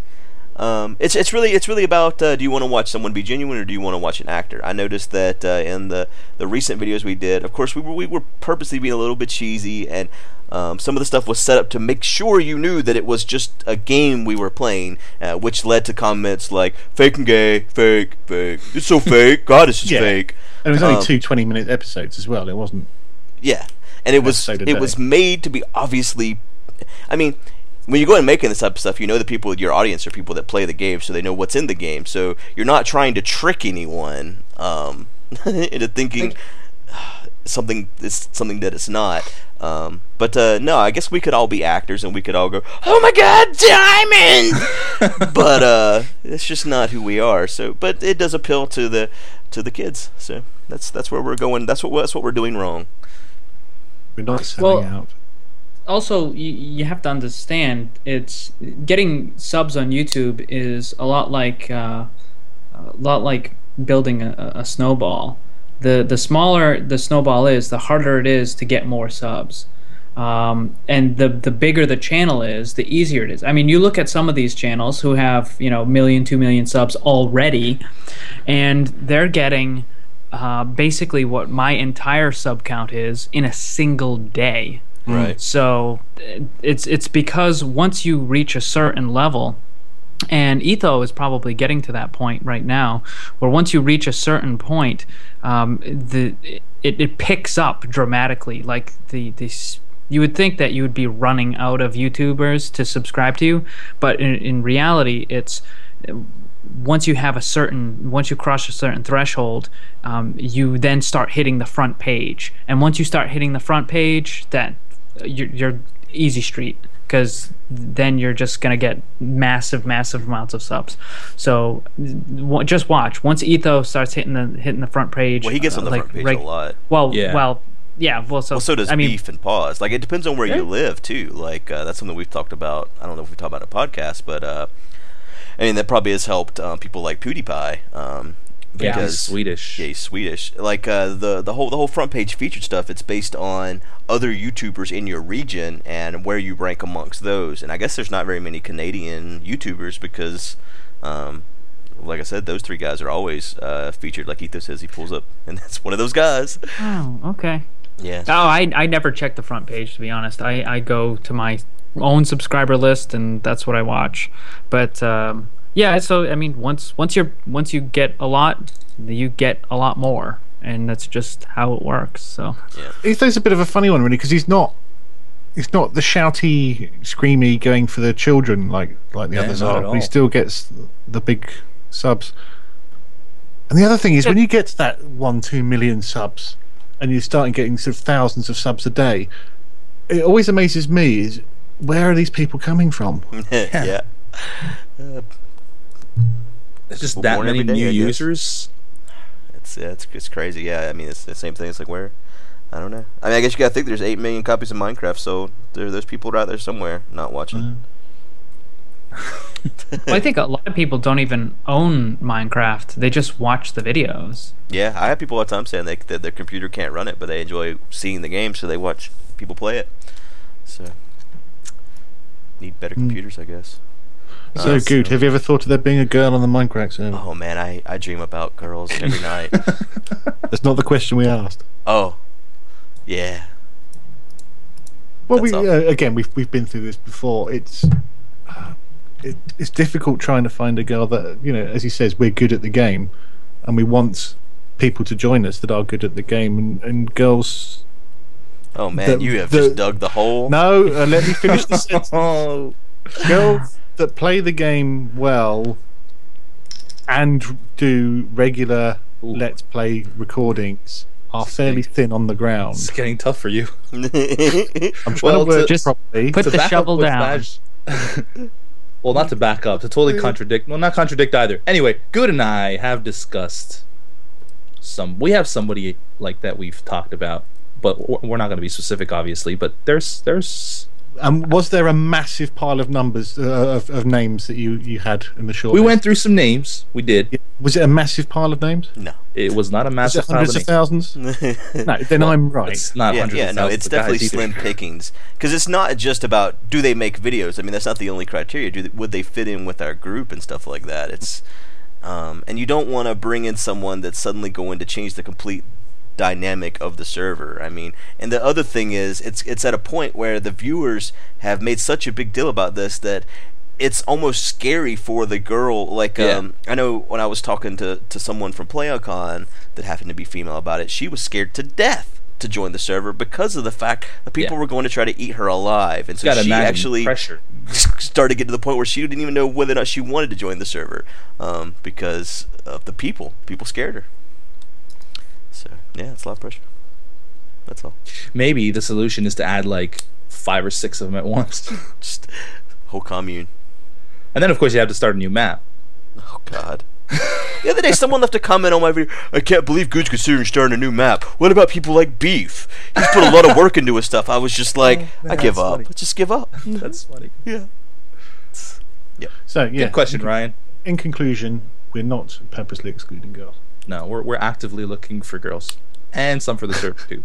Um, it's it's really it's really about uh, do you want to watch someone be genuine or do you want to watch an actor? I noticed that uh, in the the recent videos we did, of course we were we were purposely being a little bit cheesy and. Um, some of the stuff was set up to make sure you knew that it was just a game we were playing, uh, which led to comments like "fake and gay, fake, fake, it's so fake, [LAUGHS] God, it's just Yeah. fake." And it was only um, two 20 minute episodes as well. It wasn't. Yeah, and it was it was made to be obviously. I mean, when you go and making this type of stuff, you know the people your audience are people that play the game, so they know what's in the game. So you're not trying to trick anyone um, [LAUGHS] into thinking [SIGHS] something is something that it's not. Um, but uh, no, I guess we could all be actors and we could all go, "Oh my God, diamond!" [LAUGHS] but uh, it's just not who we are. So, but it does appeal to the to the kids. So that's that's where we're going. That's what that's what we're doing wrong. We're not selling Well- out. Also you, you have to understand it's getting subs on YouTube is a lot like uh, a lot like building a, a snowball. The the smaller the snowball is, the harder it is to get more subs. Um, and the the bigger the channel is, the easier it is. I mean, you look at some of these channels who have you know million, two million subs already, and they're getting uh, basically what my entire sub count is in a single day. Right. So it's it's because once you reach a certain level, and Etho is probably getting to that point right now, where once you reach a certain point, um, the it, it picks up dramatically. Like the the you would think that you would be running out of YouTubers to subscribe to you, but in, in reality, it's once you have a certain once you cross a certain threshold um, you then start hitting the front page and once you start hitting the front page that you're, you're Easy Street because then you're just gonna get massive, massive amounts of subs. So w- just watch. Once Etho starts hitting the hitting the front page, Well, he gets uh, on the like, front page reg- a lot. Well, Yeah. well, yeah. Well, so, Well, so does I mean, Beef and Paws. Like, it depends on where Yeah. you live too. Like, uh, that's something we've talked about. I don't know if we talked about in a podcast, but uh, I mean, that probably has helped um, people like PewDiePie. Um, Yeah, he's Swedish. Yeah, he's Swedish. Like uh, the the whole the whole front page featured stuff. It's based on other YouTubers in your region and where you rank amongst those. And I guess there's not very many Canadian YouTubers because, um, like I said, those three guys are always uh, featured. Like Etho says, he pulls up, [LAUGHS] and that's one of those guys. oh, okay. Yeah. Oh, I I never check the front page to be honest. I I go to my own subscriber list and that's what I watch. But um, yeah, so I mean, once once you're once you get a lot, you get a lot more, and that's just how it works. So Etho's a bit of a funny one, really, because he's not. He's not the shouty, screamy, going for the children like like the Yeah, others are. But he still gets the big subs. And the other thing is, when you get to that one, two million subs, and you start getting sort of thousands of subs a day, it always amazes me is where are these people coming from? [LAUGHS] yeah. [LAUGHS] It's just that many every day, new users. It's yeah, it's it's crazy. Yeah, I mean it's the same thing. It's like where, I don't know. I mean, I guess you gotta think there's eight million copies of Minecraft, so there there's people out there somewhere not watching. Uh-huh. [LAUGHS] well, I think a lot of people don't even own Minecraft; they just watch the videos. Yeah, I have people all the time saying they, that their computer can't run it, but they enjoy seeing the game, so they watch people play it. So need better hmm. computers, I guess. So Uh, good. Have you ever thought of there being a girl on the Mindcrack server? Oh man, I, I dream about girls every night. [LAUGHS] That's not the question we asked. Oh, yeah. Well, we That's uh, again we've we've been through this before. It's uh, it, it's difficult trying to find a girl that you know, as he says, we're good at the game, and we want people to join us that are good at the game, and, and girls. Oh man, The- you have the- just dug the hole. No, uh, let me finish the sentence. Oh, [LAUGHS] girls that play the game well and do regular Ooh. let's play recordings are fairly thin on the ground. it's getting tough for you. [LAUGHS] I'm trying Well, to word to- Just properly. put To the shovel down. that- [LAUGHS] well, not to back up, to totally mm. contradict. Well, not contradict either. Anyway, Guude and I have discussed some. We have somebody like that we've talked about, but we're not going to be specific, obviously. But there's there's Um, was there a massive pile of numbers uh, of, of names that you, you had in the short? we list? went through some names. We did. Was it a massive pile of names? no. It was not a Was it massive pile hundreds of of thousands? [LAUGHS] No, then I'm right. It's not yeah, hundreds yeah, of no, it's of guys definitely either. slim [LAUGHS] pickings because it's not just about do they make videos. I mean, that's not the only criteria. Do they, would they fit in with our group and stuff like that? It's um, and you don't want to bring in someone that's suddenly going to change the complete dynamic of the server. I mean, and the other thing is, it's it's at a point where the viewers have made such a big deal about this that it's almost scary for the girl. Like, Yeah. um, I know when I was talking to to someone from PlayOcon that happened to be female about it, she was scared to death to join the server because of the fact that people Yeah. were going to try to eat her alive, and so she actually pressure. [LAUGHS] started get to the point where she didn't even know whether or not she wanted to join the server um, because of the people. People scared her. So yeah, it's a lot of pressure. That's all. Maybe the solution is to add like five or six of them at once, [LAUGHS] Just whole commune. and then of course you have to start a new map. Oh God. [LAUGHS] the other day, someone left a comment on my video. I can't believe Guude's considering starting a new map. What about people like Beef? He's put a lot of [LAUGHS] work into his stuff. I was just oh, like, Oh, I give up. funny. Just give up. That's funny. Yeah. Yeah. So yeah. Good question, Ryan. In conclusion, we're not purposely excluding girls. No, we're we're actively looking for girls, and some for the server too.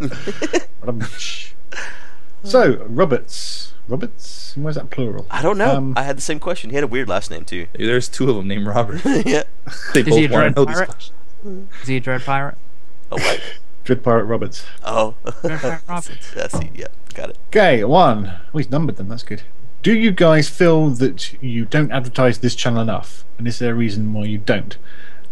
[LAUGHS] [LAUGHS] so Roberts, Roberts, where's that plural? I don't know. Um, I had the same question. He had a weird last name too. There's two of them named Robert. [LAUGHS] yeah. They Is he a both want dread to know these pirate? questions. Is he a dread pirate? Oh wait. Dread Pirate Roberts. Oh. Dread pirate Roberts. That's it. Yeah. Got it. Okay, one. Oh, he's numbered them. That's good. Do you guys feel that you don't advertise this channel enough? And is there a reason why you don't?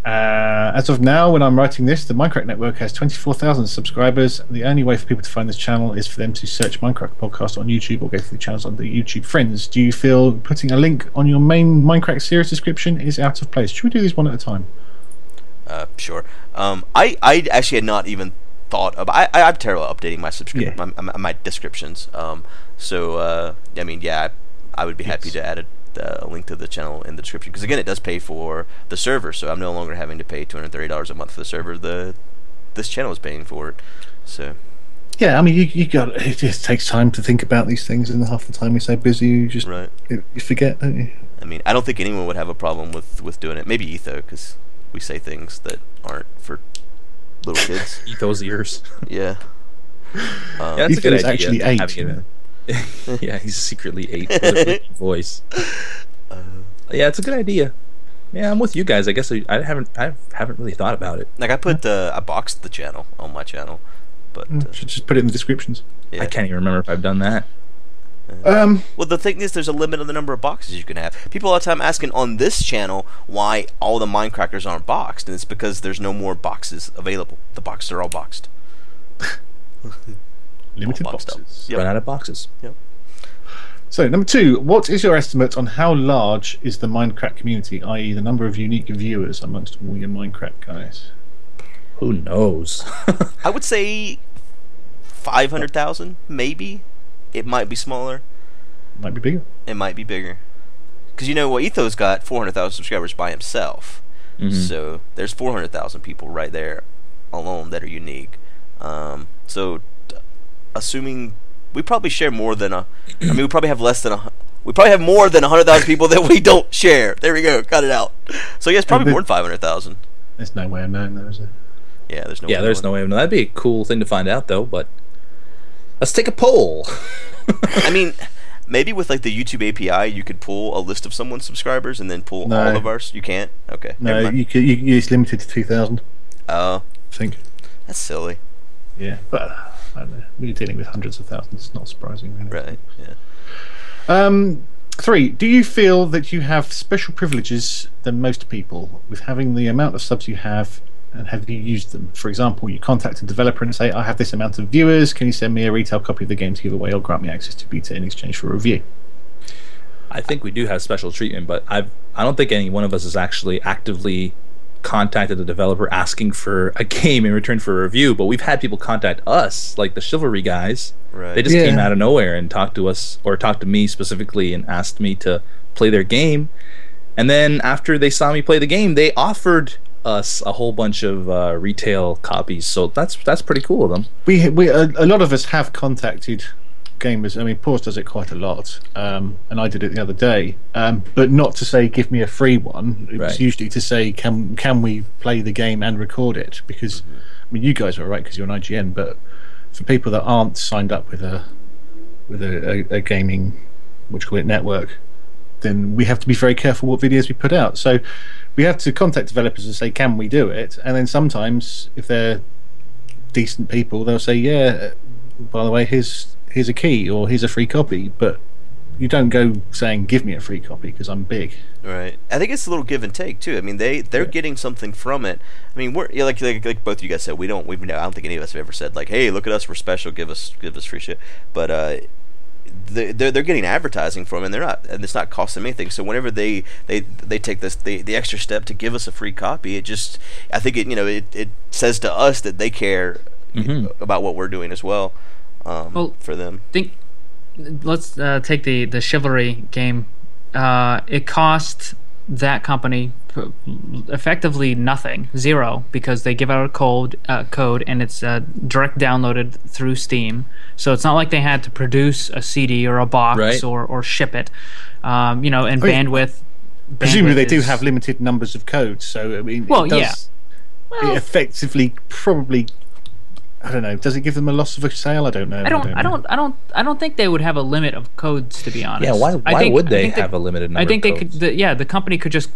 Uh, as of now, when I'm writing this, the Mindcrack Network has 24,000 subscribers. The only way for people to find this channel is for them to search Mindcrack Podcast on YouTube or go through the channels on the YouTube Friends. Do you feel putting a link on your main Minecraft series description is out of place? Should we do these one at a time? Uh, sure. Um, I, I actually had not even thought of. I, I I'm terrible at updating my subscription, Yeah. my, my, my descriptions. Um, so uh, I mean, yeah, I, I would be happy to add a, a link to the channel in the description because again, it does pay for the server, so I'm no longer having to pay two hundred thirty dollars a month for the server. The this channel is paying for it. So Yeah, I mean, you, you got it. Just takes time to think about these things, and half the time you're so busy, you just right. you you forget, don't you? I mean, I don't think anyone would have a problem with with doing it. Maybe Etho because we say things that aren't for little kids. [LAUGHS] Ethos ears. yeah. Um, Yeah, that's a good idea. actually eight, having you it- [LAUGHS] yeah, he's secretly eight with a voice. Uh, Yeah, it's a good idea. Yeah, I'm with you guys. I guess I, I haven't I haven't really thought about it. Like I put the I boxed the channel on my channel, but uh, Should just put it in the descriptions. yeah. I can't even remember if I've done that. Um, Well, the thing is, there's a limit on the number of boxes you can have. People all the time asking on this channel why all the Mindcrackers aren't boxed, and it's because there's no more boxes available. The boxes are all boxed. [LAUGHS] limited All boxed up. boxes. Yep. Run out of boxes. Yep. So, number two, what is your estimate on how large is the Mindcrack community, i.e., the number of unique viewers amongst all your Mindcrack guys? Who knows? [LAUGHS] I would say five hundred thousand, maybe. It might be smaller. Might be bigger. It might be bigger. Because you know what, Etho's got four hundred thousand subscribers by himself. Mhm. So there's 400,000 people right there alone that are unique. Um, so t- assuming we probably share more than a, I mean, we probably have less than a, we probably have more than 100,000 people that we don't share. There we go. Cut it out. So yeah, it's probably more than 500,000. There's no way of knowing, though, is there? Yeah, there's no. yeah, way there's no knowing. way of knowing. That'd be a cool thing to find out, though. But let's take a poll. [LAUGHS] I mean, maybe with like the YouTube API, you could pull a list of someone's subscribers and then pull No. all of ours. You can't. Okay. never No, you, could, you, it's limited to 2,000, Oh, I think. that's silly. Yeah, but uh, I don't know. We're dealing with hundreds of thousands. It's not surprising, really. Right. Yeah. Um, three, do you feel that you have special privileges than most people with having the amount of subs you have and have you used them? For example, you contact a developer and say, I have this amount of viewers, can you send me a retail copy of the game to give away or grant me access to beta in exchange for a review? I think we do have special treatment, but I've I don't think any one of us has actually actively contacted a developer asking for a game in return for a review. But we've had people contact us, like the Chivalry guys. Right. They just Yeah. came out of nowhere and talked to us, or talked to me specifically, and asked me to play their game. And then after they saw me play the game, they offered us a whole bunch of uh, retail copies. So that's that's pretty cool of them. We, we a, a lot of us have contacted gamers. I mean, Paws does it quite a lot, um, and I did it the other day. Um, but not to say give me a free one. It's Right. usually to say can can we play the game and record it? Because I mean, you guys are right because you're an IGN, but for people that aren't signed up with a with a, a, a gaming, you call it, network, then we have to be very careful what videos we put out. So we have to contact developers and say, can we do it? And then sometimes, if they're decent people, they'll say, yeah, by the way, here's here's a key or here's a free copy. But you don't go saying, give me a free copy because I'm big. Right. I think it's a little give and take too. I mean, they they're Yeah. getting something from it. I mean, we're like, like like both of you guys said, we don't we've I don't think any of us have ever said like, hey, look at us, we're special, give us give us free shit. But uh, they- they're they're getting advertising from and they're not, and it's not costing them anything. So whenever they they they take this the, the extra step to give us a free copy, it just I think it you know it, it says to us that they care Mhm. about what we're doing as well. Um, Well, for them, think let's uh, take the the chivalry game uh, it cost that company p- effectively nothing zero because they give out a code uh, code and it's uh, direct downloaded through steam so it's not like they had to produce a cd or a box Right. or, or ship it um, you know and I mean, bandwidth Presumably, they bandwidth do have limited numbers of codes. So I mean, Well, it does, Well, it effectively probably. I don't know. Does it give them a loss of a sale? I don't know. I don't, I know. don't, I don't, I don't think they would have a limit of codes. To be honest, Yeah, why I why think- would I they think have a limited number? I think of they codes? could. The, yeah, the company could just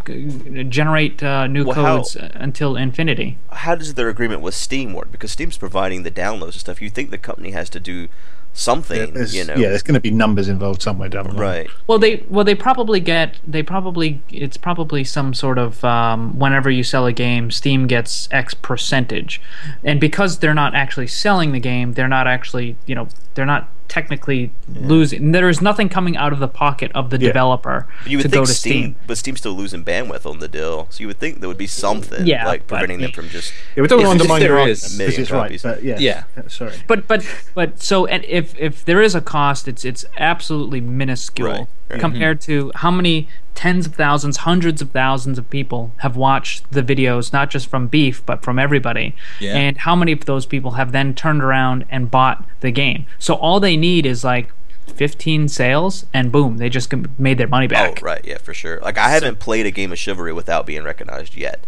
generate uh, new Well, codes uh, until infinity. how does their agreement with Steam work? Because Steam's providing the downloads and stuff. You think the company has to do something, There's, you know? Yeah, there's going to be numbers involved somewhere down the line. Right. Well, they well they probably get they probably it's probably some sort of um, whenever you sell a game, Steam gets X percentage, and because they're not actually selling the game, they're not actually you know they're not technically losing. There is nothing coming out of the pocket of the Yeah. developer You would to think go to Steam, Steam. but Steam's still losing bandwidth on the deal, so you would think there would be something Yeah, like preventing them from just. Yeah, we don't If- want to if undermine there your is argument, a because million it's right. But yeah, Yeah. sorry. But but but so and if if there is a cost, it's it's absolutely minuscule Right, right. compared mm-hmm. to how many tens of thousands, hundreds of thousands of people have watched the videos, not just from Beef but from everybody, Yeah. and how many of those people have then turned around and bought the game. So all they need is like. 15 sales and boom they just made their money back. Oh, right, yeah, for sure. Like I haven't played a game of Chivalry without being recognized yet.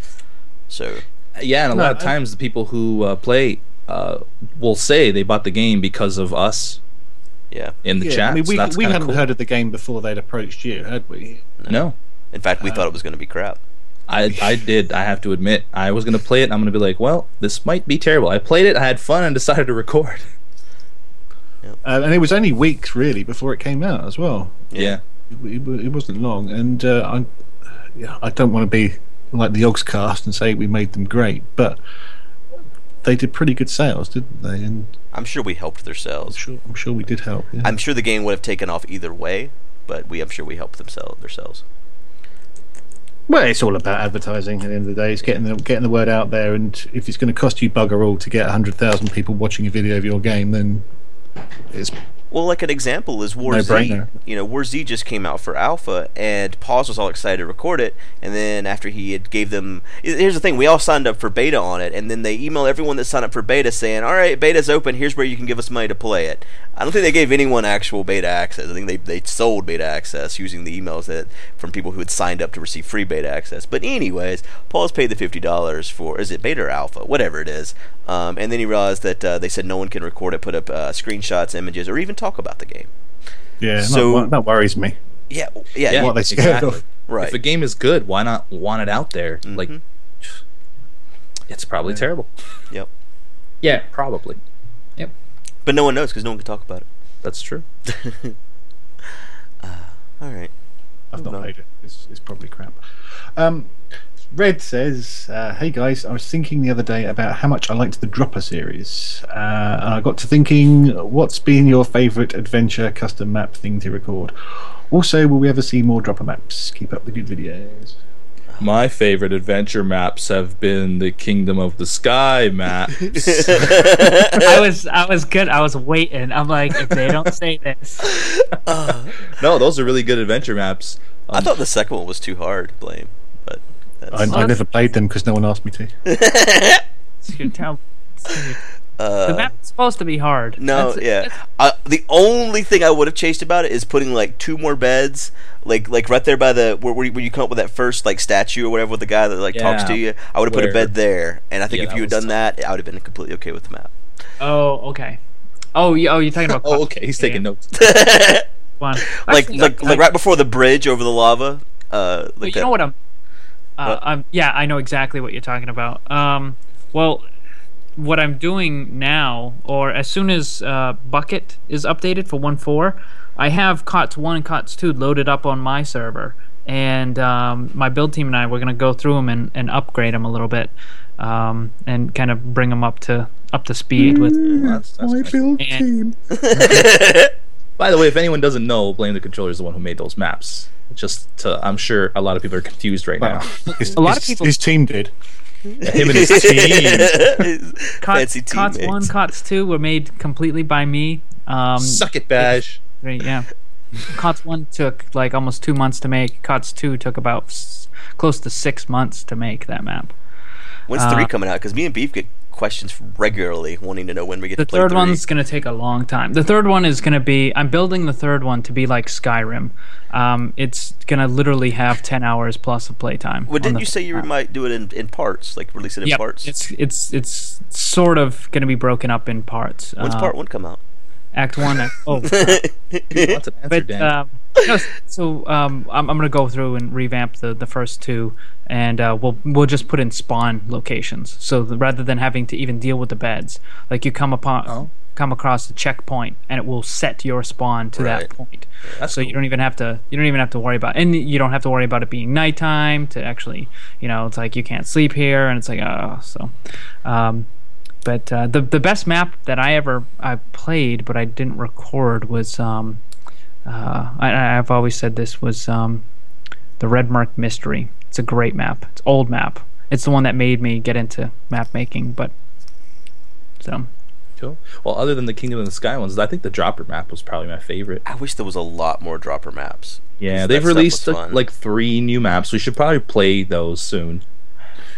So Yeah, and a No, lot of I- times the people who uh, play uh, will say they bought the game because of us yeah. in the Yeah, chat. I mean, we, so that's we hadn't cool. heard of the game before they'd approached you, had we? No, In fact, we thought it was going to be crap. I I did. I have to admit, I was gonna play it. and I'm gonna be like, well, this might be terrible. I played it, I had fun, and [LAUGHS] decided to record. Uh, and it was only weeks really before it came out as well. Yeah, It, it, it wasn't long, and uh, I, yeah, I don't want to be like the Yogscast and say we made them great, but they did pretty good sales, didn't they? And I'm sure we helped their I'm sales. sure, I'm sure we did help. Yeah. I'm sure the game would have taken off either way, but we I'm sure we helped them sell themselves. Well, it's all about advertising. At the end of the day, it's getting the getting the word out there. And if it's going to cost you bugger all to get hundred thousand people watching a video of your game, then it's Well, like an example is War Z. No-brainer. You know, War Z just came out for alpha, and Paws was all excited to record it. And then after he had gave them, here's the thing: we all signed up for beta on it, and then they email everyone that signed up for beta saying, "All right, beta's open. Here's where you can give us money to play it." I don't think they gave anyone actual beta access. I think they they sold beta access using the emails that from people who had signed up to receive free beta access. But anyways, Paws paid the fifty dollars for is it beta or alpha, whatever it is. Um, and then he realized that uh, they said no one can record it, put up uh, screenshots, images, or even talk about the game. yeah. So- that, that worries me. Yeah, yeah, yeah, What are they scared of? [LAUGHS] right. If a game is good, why not want it out there? Like, Mhm. it's probably terrible. Yep. yeah Probably. Yep. But no one knows because no one can talk about it. That's true. [LAUGHS] All right. I've not No. played it. It's, it's probably crap. Um, Red says, uh, "Hey guys, I was thinking the other day about how much I liked the Dropper series, uh, and I got to thinking, what's been your favourite adventure custom map thing to record? Also, will we ever see more Dropper maps? Keep up the good videos." My favorite adventure maps have been the Kingdom of the Sky maps. [LAUGHS] I was I was good. I was waiting. I'm like, if they don't say this, [LAUGHS] no, those are really good adventure maps. I thought the second one was too hard. Blame, but that's, I, I never played them because no one asked me to. [LAUGHS] it's your tell- the uh, map's supposed to be hard. no, That's- yeah. that's- Uh, the only thing I would have chased about it is putting like two more beds, like like right there by the where, where, you, come up with that first like statue or whatever with the guy that like talks to you. I would have put a bed there, and I think Yeah, if you had was done that, I would have been completely okay with the map. Oh, okay. Oh, you, oh, you're talking about [LAUGHS] Oh, okay. He's taking Yeah. notes. [LAUGHS] one. like Actually, like like right before the bridge over the lava. Uh, But like you that. know what I'm. Uh, What? I'm yeah, I know exactly what you're talking about. Um, well, what I'm doing now, or as soon as uh, Bukkit is updated for 1.4, I have COTS 1 and COTS 2 loaded up on my server. And um, my build team and I, we're going to go through them and, and upgrade them a little bit, um, and kind of bring them up to up to speed with. That's- that's nice. build And- [LAUGHS] [LAUGHS] By the way, if anyone doesn't know, Blame the Controller is the one who made those maps. Just to, I'm sure a lot of people are confused right Well, now. his, A lot his- of people- his team did. [LAUGHS] Him and his team. COTS, COTS 1. COTS 2 were made completely by me. Um, Suck it, Baj. Right, yeah. COTS 1 took like almost two months to make. COTS 2 took about s- close to six months to make that map. When's Uh, three coming out? Because me and Beef get questions regularly, wanting to know when we get The to play third three. one's going to take a long time. The third one is going to be. I'm building the third one to be like Skyrim. Um, it's going to literally have 10 hours plus of playtime. Well, didn't you say you map. might do it in, in parts, like release it in Yep, parts? It's it's it's sort of going to be broken up in parts. When's Uh, part one come out? Act one. Act, oh, [LAUGHS] Wants an answer, but Dan. um, no, so um, I'm, I'm gonna go through and revamp the, the first two, and uh, we'll we'll just put in spawn locations. So the, rather than having to even deal with the beds, like you come upon Oh. come across a checkpoint, and it will set your spawn to Right. that point. That's so you don't even have to you don't even have to worry about and you don't have to worry about it being nighttime to actually you know it's like you can't sleep here and it's like oh so um, but uh, the the best map that I ever I played, but I didn't record was um, uh, I, I've always said this was um, the Red Mark Mystery. It's a great map. It's old map. It's the one that made me get into map making. But so Cool. Well, other than the Kingdom of the Sky ones, I think the Dropper map was probably my favorite. I wish there was a lot more dropper maps. Yeah, they've released was uh, like three new maps. We should probably play those soon.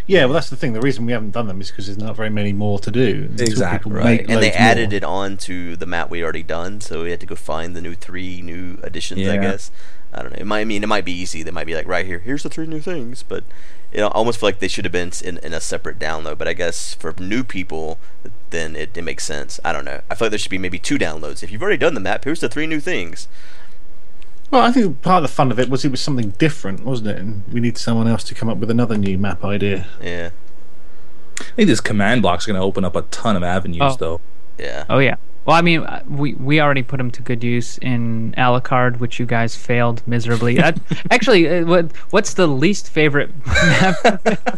Yeah, well, that's the thing. The reason we haven't done them is because there's not very many more to do. Exactly, right. and they added more. it on to the map we already done, so we had to go find the new three new additions. I guess I don't know. It might I mean it might be easy. They might be like right here. Here's the three new things, but it almost feel like they should have been in, in a separate download. But I guess for new people, then it, it makes sense. I don't know. I feel like there should be maybe two downloads. If you've already done the map, here's the three new things. Well, I think part of the fun of it was it was something different, wasn't it? And we need someone else to come up with another new map idea. Yeah, I think this command block's going to open up a ton of avenues, Oh. though. yeah. oh yeah. Well, I mean, uh, we we already put them to good use in Alucard, which you guys failed miserably. That, [LAUGHS] actually, uh, what what's the least favorite [LAUGHS] map?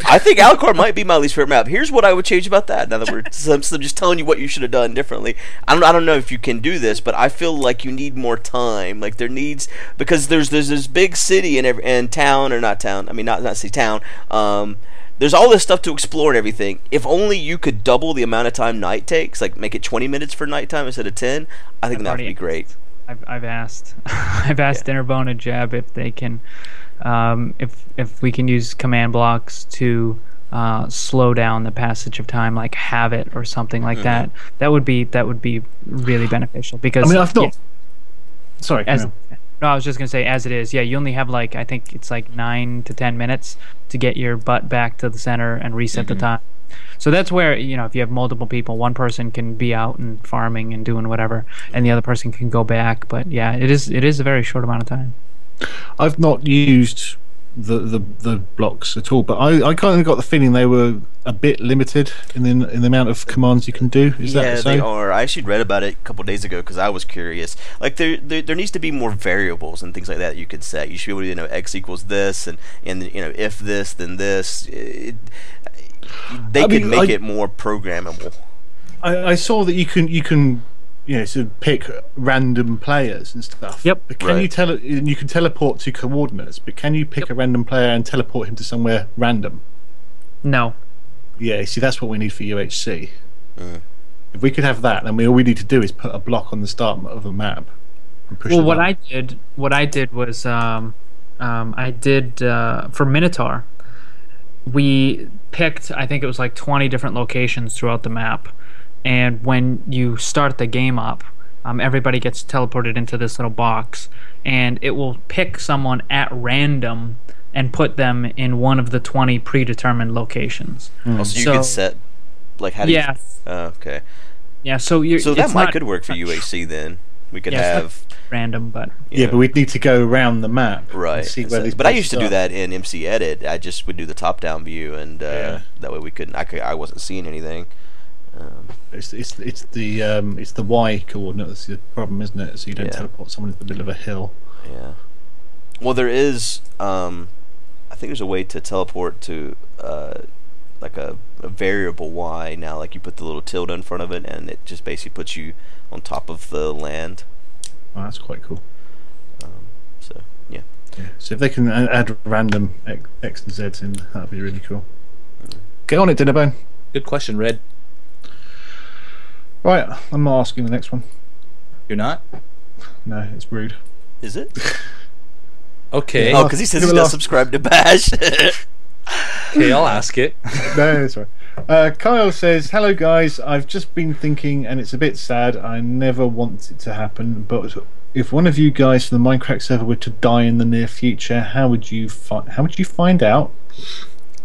I think Alcor might be my least favorite map. Here's what I would change about that. Now that we're so I'm, I'm just telling you what you should have done differently. I don't I don't know if you can do this, but I feel like you need more time. Like there needs because there's there's this big city and every and town or not town. I mean not not city town. Um, there's all this stuff to explore and everything. If only you could double the amount of time night takes, like make it 20 minutes for nighttime instead of 10. I think I've that would be great. I've I've asked [LAUGHS] I've asked Dinnerbone and Jeb if they can um, if if we can use command blocks to uh, slow down the passage of time, like have it or something like that. That would be that would be really [SIGHS] beneficial because I mean, I've yeah. Sorry, as carry on. No, I was just gonna say as it is. Yeah, you only have like I think it's like nine to ten minutes to get your butt back to the center and reset the mm-hmm. time. So that's where you know if you have multiple people, one person can be out and farming and doing whatever, and the other person can go back. But yeah, it is it is a very short amount of time. I've not used the, the the blocks at all, but I, I kind of got the feeling they were a bit limited in the in the amount of commands you can do. Is yeah, that so? they are. I actually read about it a couple days ago because I was curious. Like there, there, there needs to be more variables and things like that you could set. You should be able to, you know, x equals this, and and you know, if this, then this. It, they I could mean, make I- it more programmable. I, I saw that you can you can you know sort of pick random players and stuff. Yep. But can Right. you tell? and you can teleport to coordinates, but can you pick a random player and teleport him to somewhere random? No, Yeah. See, that's what we need for UHC. Mm. If we could have that, then we all we need to do is put a block on the start of a map. And push well, what up. I did, what I did was, um, um, I did uh, for Minotaur. We picked, I think it was like twenty different locations throughout the map, and when you start the game up, um, everybody gets teleported into this little box, and it will pick someone at random and put them in one of the twenty predetermined locations. So you So- could set like how do you? Yes. Oh, okay. Yeah, so you're So that might not could work for UHC then. We could Yeah, have random, but Yeah, know, but we'd need to go around the map. and Right. See where so- these but I used to do that in MC Edit. I just would do the top-down view, and uh, Yeah. that way we couldn't. I could. I wasn't seeing anything. Um, It's it's it's the um it's the Y coordinate that's the problem, isn't it? So you don't Yeah. teleport someone in the middle of a hill. yeah. Well, there is. Um, I think there's a way to teleport to uh, like a, a variable Y now. Like you put the little tilde in front of it, and it just basically puts you on top of the land. Oh, that's quite cool. Um, so yeah. Yeah. So if they can add random X, X and Zs in, that'd be really cool. Get on it, Dinnerbone. Good question, Red. Right, I'm not asking the next one. You're not? No, it's rude. Is it? [LAUGHS] Okay. Oh, because he says Give he it does subscribe to Baj. [LAUGHS] Okay, I'll ask it. [LAUGHS] no, it's right. Uh, Kyle says, "Hello guys. I've just been thinking, and it's a bit sad. I never want it to happen, but if one of you guys from the Mindcrack server were to die in the near future, how would you fi- How would you find out?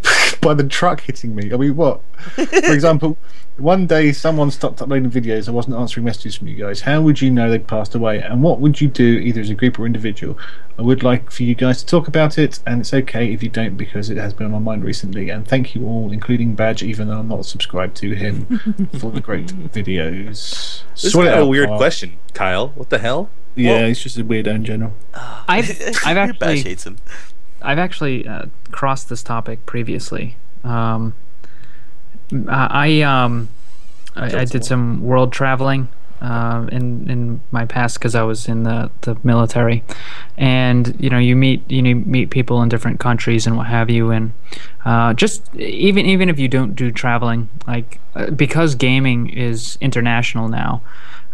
[LAUGHS] By the truck hitting me. I mean, what? For example, [LAUGHS] one day someone stopped uploading videos. I wasn't answering messages from you guys. How would you know they'd passed away? And what would you do, either as a group or individual? I would like for you guys to talk about it, and it's okay if you don't because it has been on my mind recently. And thank you all, including Baj, even though I'm not subscribed to him, [LAUGHS] for the great videos. This is Sort it kind of a weird Kyle. question, Kyle. What the hell? Yeah, Well- he's just a weirdo in general. I've I've Baj actually hates him. I've actually uh, crossed this topic previously. Um, I um, I, I did some world traveling uh, in in my past because I was in the, the military, and you know you meet you meet people in different countries and what have you, and uh, just even even if you don't do traveling, like uh, because gaming is international now.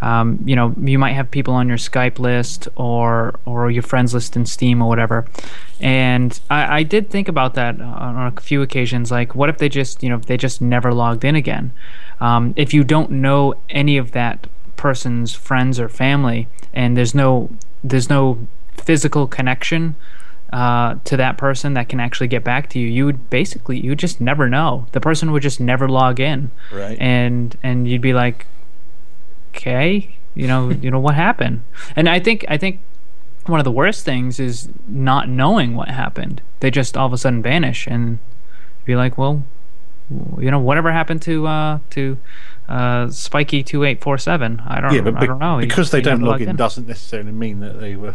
Um, you know, you might have people on your Skype list or or your friends list in Steam or whatever. And I, I did think about that on a few occasions. Like, what if they just, you know, they just never logged in again? Um, if you don't know any of that person's friends or family, and there's no there's no physical connection uh, to that person that can actually get back to you, you would basically you would just never know. The person would just never log in, Right. and and you'd be like, okay, you know, [LAUGHS] you know what happened. And I think I think one of the worst things is not knowing what happened. They just all of a sudden vanish, and be like, well, you know, whatever happened to uh, to uh, Spiky two eight four seven? I don't. Yeah, but I don't know. He- because they he don't log logged in doesn't necessarily mean that they were.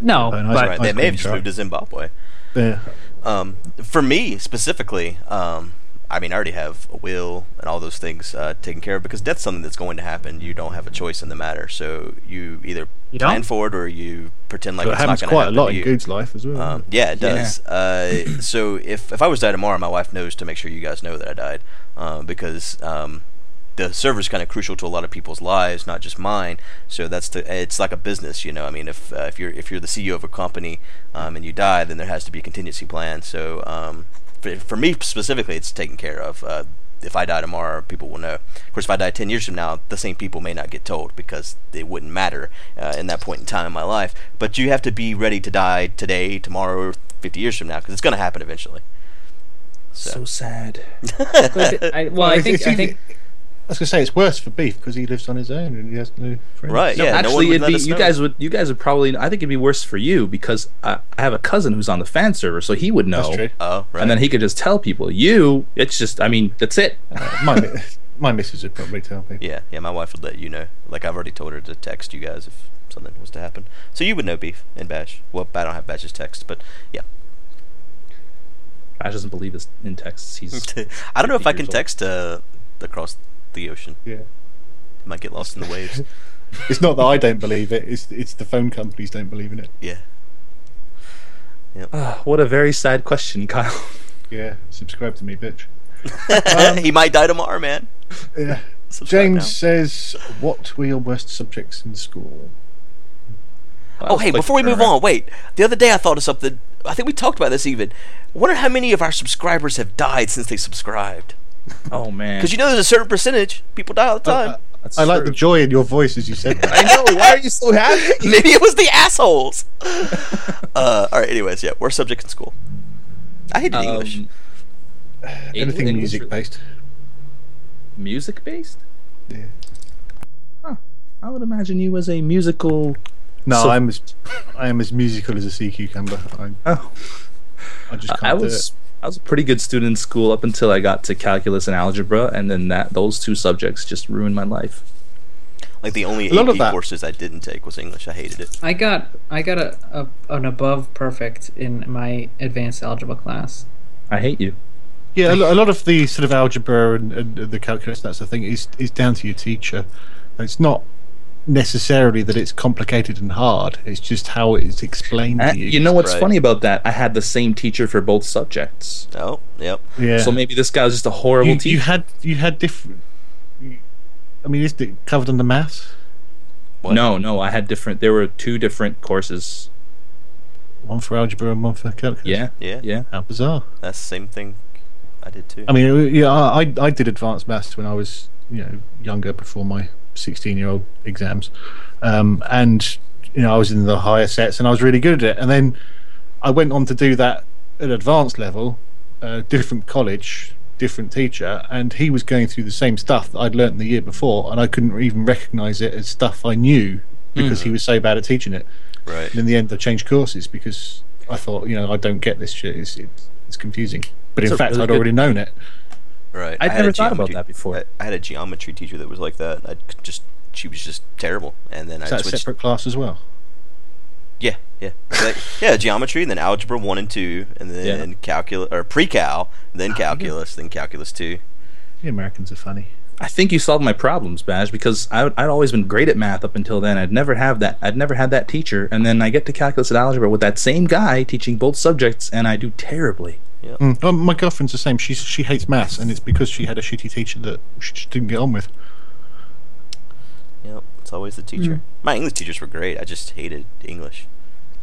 No, nice. but right. I They may have just moved to Zimbabwe. Yeah. Um, for me specifically, um, I mean, I already have a will and all those things uh, taken care of because death's something that's going to happen. You don't have a choice in the matter, so you either You plan for it or you pretend like So it it's not going to happen. quite a lot to in you. Guude's life as well. Um, it? yeah, it does. Uh, [COUGHS] so if if I was to die tomorrow, my wife knows to make sure you guys know that I died, uh, because um, the server's kind of crucial to a lot of people's lives, not just mine. So that's the it's like a business, you know. I mean, if uh, if you're if you're the CEO of a company um, and you die, then there has to be a contingency plan. So um, for, for me specifically, it's taken care of. Uh, if I die tomorrow, people will know. Of course, if I die ten years from now, the same people may not get told because it wouldn't matter uh, in that point in time in my life. But you have to be ready to die today, tomorrow, or fifty years from now because it's going to happen eventually. So sad. [LAUGHS] I, well, I think I think I was gonna say it's worse for Beef because he lives on his own and he has no friends. Right? No, yeah. no one actually, would it'd let be us you know. guys would you guys would probably. I think it'd be worse for you because I, I have a cousin who's on the fan server, so he would know, That's true. Oh, right. and then he could just tell people. You, it's just. I mean, that's it. [LAUGHS] my mi- my missus would probably tell me. Yeah, yeah. My wife would let you know. Like I've already told her to text you guys if something was to happen. So you would know beef and bash. Well, I don't have bash's text, but yeah. Ash doesn't believe this in texts. He's. [LAUGHS] I don't know if I can old. text uh, across the ocean. Yeah. Might get lost in the waves. [LAUGHS] It's not that I don't believe it. It's it's the phone companies don't believe in it. Yeah. Ah, what a very sad question, [LAUGHS] Kyle. Yeah. Subscribe to me, bitch. [LAUGHS] he might die tomorrow, man. Yeah. Subscribe James now. says, "What were your worst subjects in school?" Oh, hey, before we move on, wait. The other day I thought of something. I think we talked about this even. I wonder how many of our subscribers have died since they subscribed. [LAUGHS] Oh man. Because you know there's a certain percentage. People die all the time. That's I like the joy in your voice as you said that. [LAUGHS] I know. Why are you so happy? [LAUGHS] Maybe it was the assholes. uh, all right. Anyways, yeah, worst subject in school. I hated English. Um, Anything English- music based. Music based? Yeah. Huh. I would imagine you as a musical. No, So- I'm as I am as musical as a sea cucumber. I, Oh, I just can't I do was. I was a pretty good student in school up until I got to calculus and algebra, and then that those two subjects just ruined my life. Like the only A AP that- courses I didn't take was English. I hated it. I got I got a, a an above perfect in my advanced algebra class. I hate you. Yeah, a lot of the sort of algebra and, and the calculus that sort of thing is is down to your teacher. It's not necessarily that it's complicated and hard. It's just how it's explained Uh, to you. you know what's Right. funny about that? I had the same teacher for both subjects. Oh, yep. yeah. So maybe this guy was just a horrible you, teacher. you had you had different. I mean, is it covered under maths? What? No, no, I had different. There were two different courses. One for algebra and one for calculus. Yeah, Yeah, yeah. How bizarre. that's the same thing I did too. I mean, yeah, I I I did advanced maths when I was you know younger before my sixteen year old exams, um, and you know I was in the higher sets and I was really good at it. And then I went on to do that at advanced level, uh, different college, different teacher, and he was going through the same stuff that I'd learnt the year before, and I couldn't even recognise it as stuff I knew because he was so bad at teaching it. right. And in the end, I changed courses because I thought, you know, I don't get this shit. It's it's, it's confusing. But in fact, really I'd good- already known it. Right. I'd I never thought about that before. I, I had a geometry teacher that was like that. I just she was just terrible, and then Is I that switched. separate class as well? Yeah, yeah, like, [LAUGHS] yeah. Geometry, and then algebra one and two, and then Yeah. calculus or pre-cal, then ah, calculus, then calculus two. The Americans are funny. I think you solved my problems, Bash, because I, I'd always been great at math up until then. I'd never have that. I'd never had that teacher, and then I get to calculus and algebra with that same guy teaching both subjects, and I do terribly. Mm. Oh, my girlfriend's the same. She she hates maths, and it's because she had a shitty teacher that she just didn't get on with. Yep, it's always the teacher. My English teachers were great. I just hated English.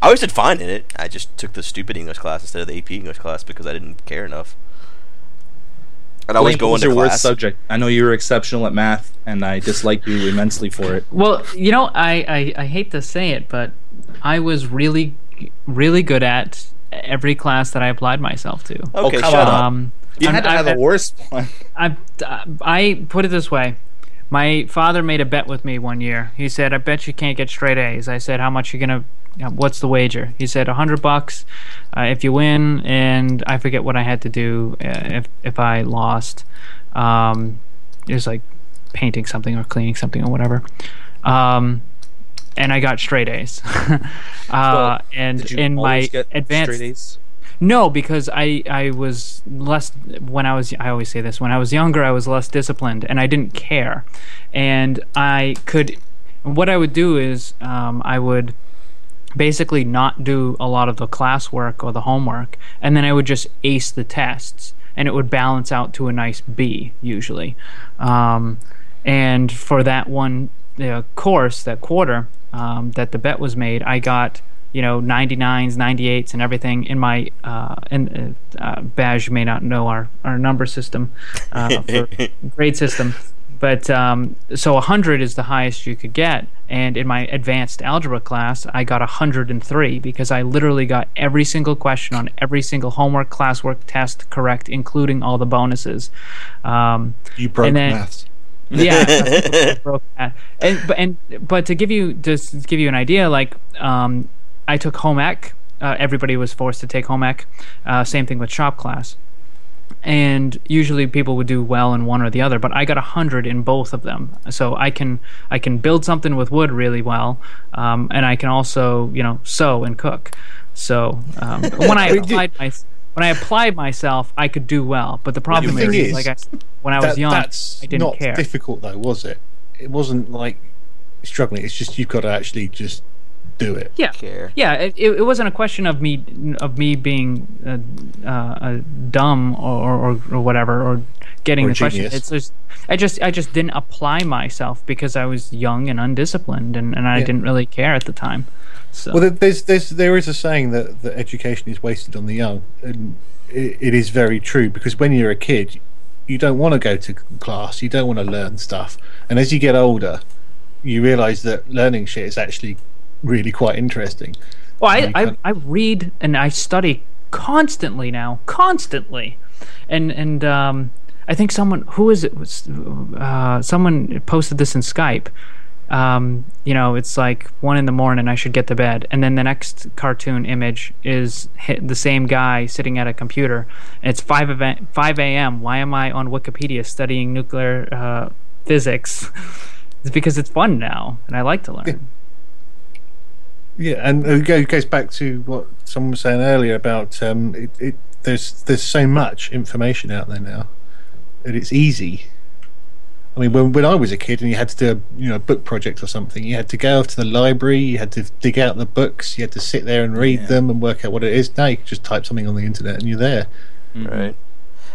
I always did fine in it. I just took the stupid English class instead of the AP English class because I didn't care enough. I'd always Blaine, go what was into your class. worst subject? I know you were exceptional at math, and I dislike you immensely for it. Well, you know, I, I, I hate to say it, but I was really, really good at every class that I applied myself to. Okay, Oh, come shut on. up. Um, You I'm- had to I- have I- the worst one. [LAUGHS] I, I put it this way. My father made a bet with me one year. He said, "I bet you can't get straight A's." I said, "How much you gonna? uh, What's the wager?" He said, "A hundred bucks uh, if you win." And I forget what I had to do uh, if if I lost. Um, it was like painting something or cleaning something or whatever. Um, and I got straight A's. [LAUGHS] uh, Well, and Did you in my advanced straight A's? no, because I I was less when I was I always say this when I was younger I was less disciplined and I didn't care, and I could what I would do is um, I would basically not do a lot of the classwork or the homework, and then I would just ace the tests, and it would balance out to a nice B usually. Um, and for that one uh, course, that quarter um, that the bet was made, I got you know 99s, 98s, and everything in my uh, in uh, uh, Baj may not know our our number system uh, [LAUGHS] for grade system. But um, so 100 is the highest you could get. And in my advanced algebra class, I got 103 because I literally got every single question on every single homework, classwork, test correct, including all the bonuses. Um, You broke And then- maths. Yeah. [LAUGHS] And but and but to give you just give you an idea, like um, I took home ec. Uh, everybody was forced to take home ec. Uh, same thing with shop class. And usually people would do well in one or the other, but I got a hundred in both of them. So I can I can build something with wood really well, um, and I can also you know sew and cook. So um, when I [LAUGHS] applied my when I applied myself, I could do well. But the problem thing is, is, like I, when I was That- young, that's I didn't not care. difficult though, was it? It wasn't like struggling. It's just you've got to actually just do it. Yeah, Care. yeah. It, it, it wasn't a question of me of me being uh, uh, uh, dumb or, or or whatever or getting Or the question. It's just I just I just didn't apply myself because I was young and undisciplined and, and I Yeah. didn't really care at the time. So Well, there's there's there is a saying that that education is wasted on the young, and it, it is very true because when you're a kid, you don't want to go to class, you don't want to learn stuff, and as you get older, you realise that learning shit is actually really quite interesting. Well, I, I, I read and I study constantly now, constantly, and and um, I think someone who is it was uh, someone posted this in Skype. Um, you know, it's like one in the morning. I should get to bed, and then the next cartoon image is the same guy sitting at a computer, and it's five event five a.m. Why am I on Wikipedia studying nuclear uh, physics? [LAUGHS] it's because it's fun now, and I like to learn. Yeah, and it goes back to what someone was saying earlier about um, it, it. There's there's so much information out there now, and it's easy. I mean, when when I was a kid and you had to do a you know a book project or something, you had to go off to the library, you had to dig out the books, you had to sit there and read Yeah. them and work out what it is. Now you can just type something on the internet and you're there. Right.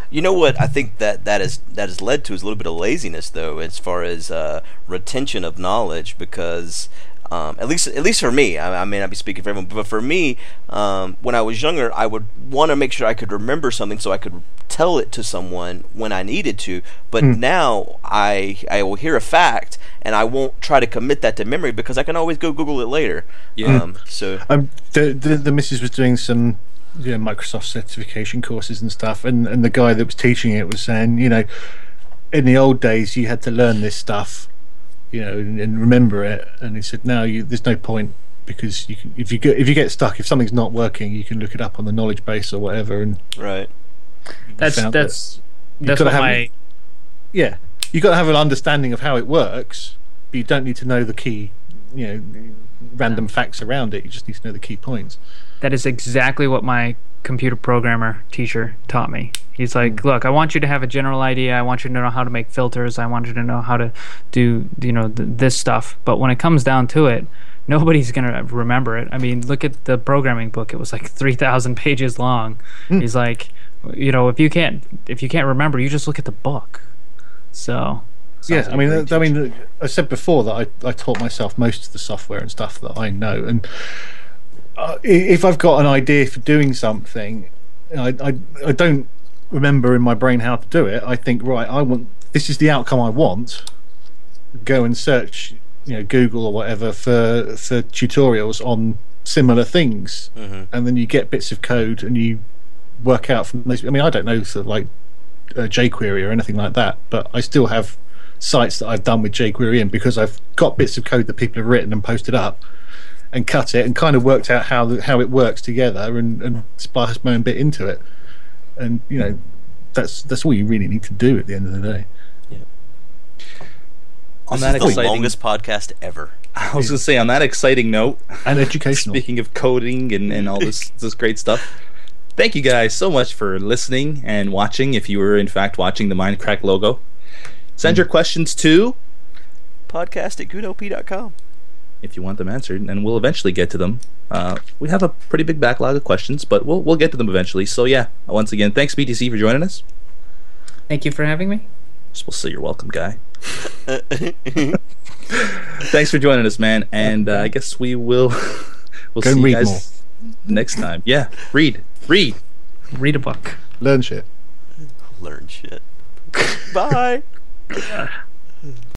You know what I think that that is that has led to is a little bit of laziness though, as far as uh, retention of knowledge. Because um, at least at least for me, I, I may not be speaking for everyone, but for me, um, when I was younger, I would want to make sure I could remember something so I could tell it to someone when I needed to. But now I I will hear a fact and I won't try to commit that to memory because I can always go Google it later. Yeah. Um, so Um, the, the the missus was doing some you know, Microsoft certification courses and stuff, and and the guy that was teaching it was saying, you know, in the old days you had to learn this stuff, you know, and, and remember it, and he said now you there's no point because you can, if you get if you get stuck if something's not working you can look it up on the knowledge base or whatever and right. That's found that's You've that's gotta what have- my yeah you got to have an understanding of how it works but you don't need to know the key you know random facts around it. You just need to know the key points. That is exactly what my computer programmer teacher taught me. He's like, hmm. look, I want you to have a general idea. I want you to know how to make filters. I want you to know how to do, you know, th- this stuff. But when it comes down to it, nobody's gonna remember it. I mean, look at the programming book. It was like [LAUGHS] three thousand pages long. Hmm. He's like, you know, if you can't if you can't remember, you just look at the book. So Yeah, I mean, I mean, I said before that I, I taught myself most of the software and stuff that I know, and uh, if I've got an idea for doing something, I, I I don't remember in my brain how to do it. I think right, I want this is the outcome I want. Go and search, you know, Google or whatever for for tutorials on similar things, and then you get bits of code and you work out from those. I mean, I don't know of like uh, jQuery or anything like that, but I still have sites that I've done with jQuery in because I've got bits of code that people have written and posted up and cut it and kind of worked out how the, how it works together and, and spliced my own bit into it. And you know, that's that's all you really need to do at the end of the day. Yeah. On This that is the exciting, longest podcast ever. [LAUGHS] I was gonna say on that exciting note. And educational. [LAUGHS] Speaking of coding and, and all this this great stuff, thank you guys so much for listening and watching. If you were in fact watching the Mindcrack logo, send hmm. your questions to Podcast at goodop.com. if you want them answered, and we'll eventually get to them. Uh, we have a pretty big backlog of questions, but we'll we'll get to them eventually. So yeah, once again, thanks BTC for joining us. thank you for having me. We'll say you're welcome, guy. [LAUGHS] [LAUGHS] thanks for joining us, man. And uh, I guess we will [LAUGHS] we'll Go see and you read guys next time. Yeah, read, read. Read a book. Learn shit. Learn shit. Bye.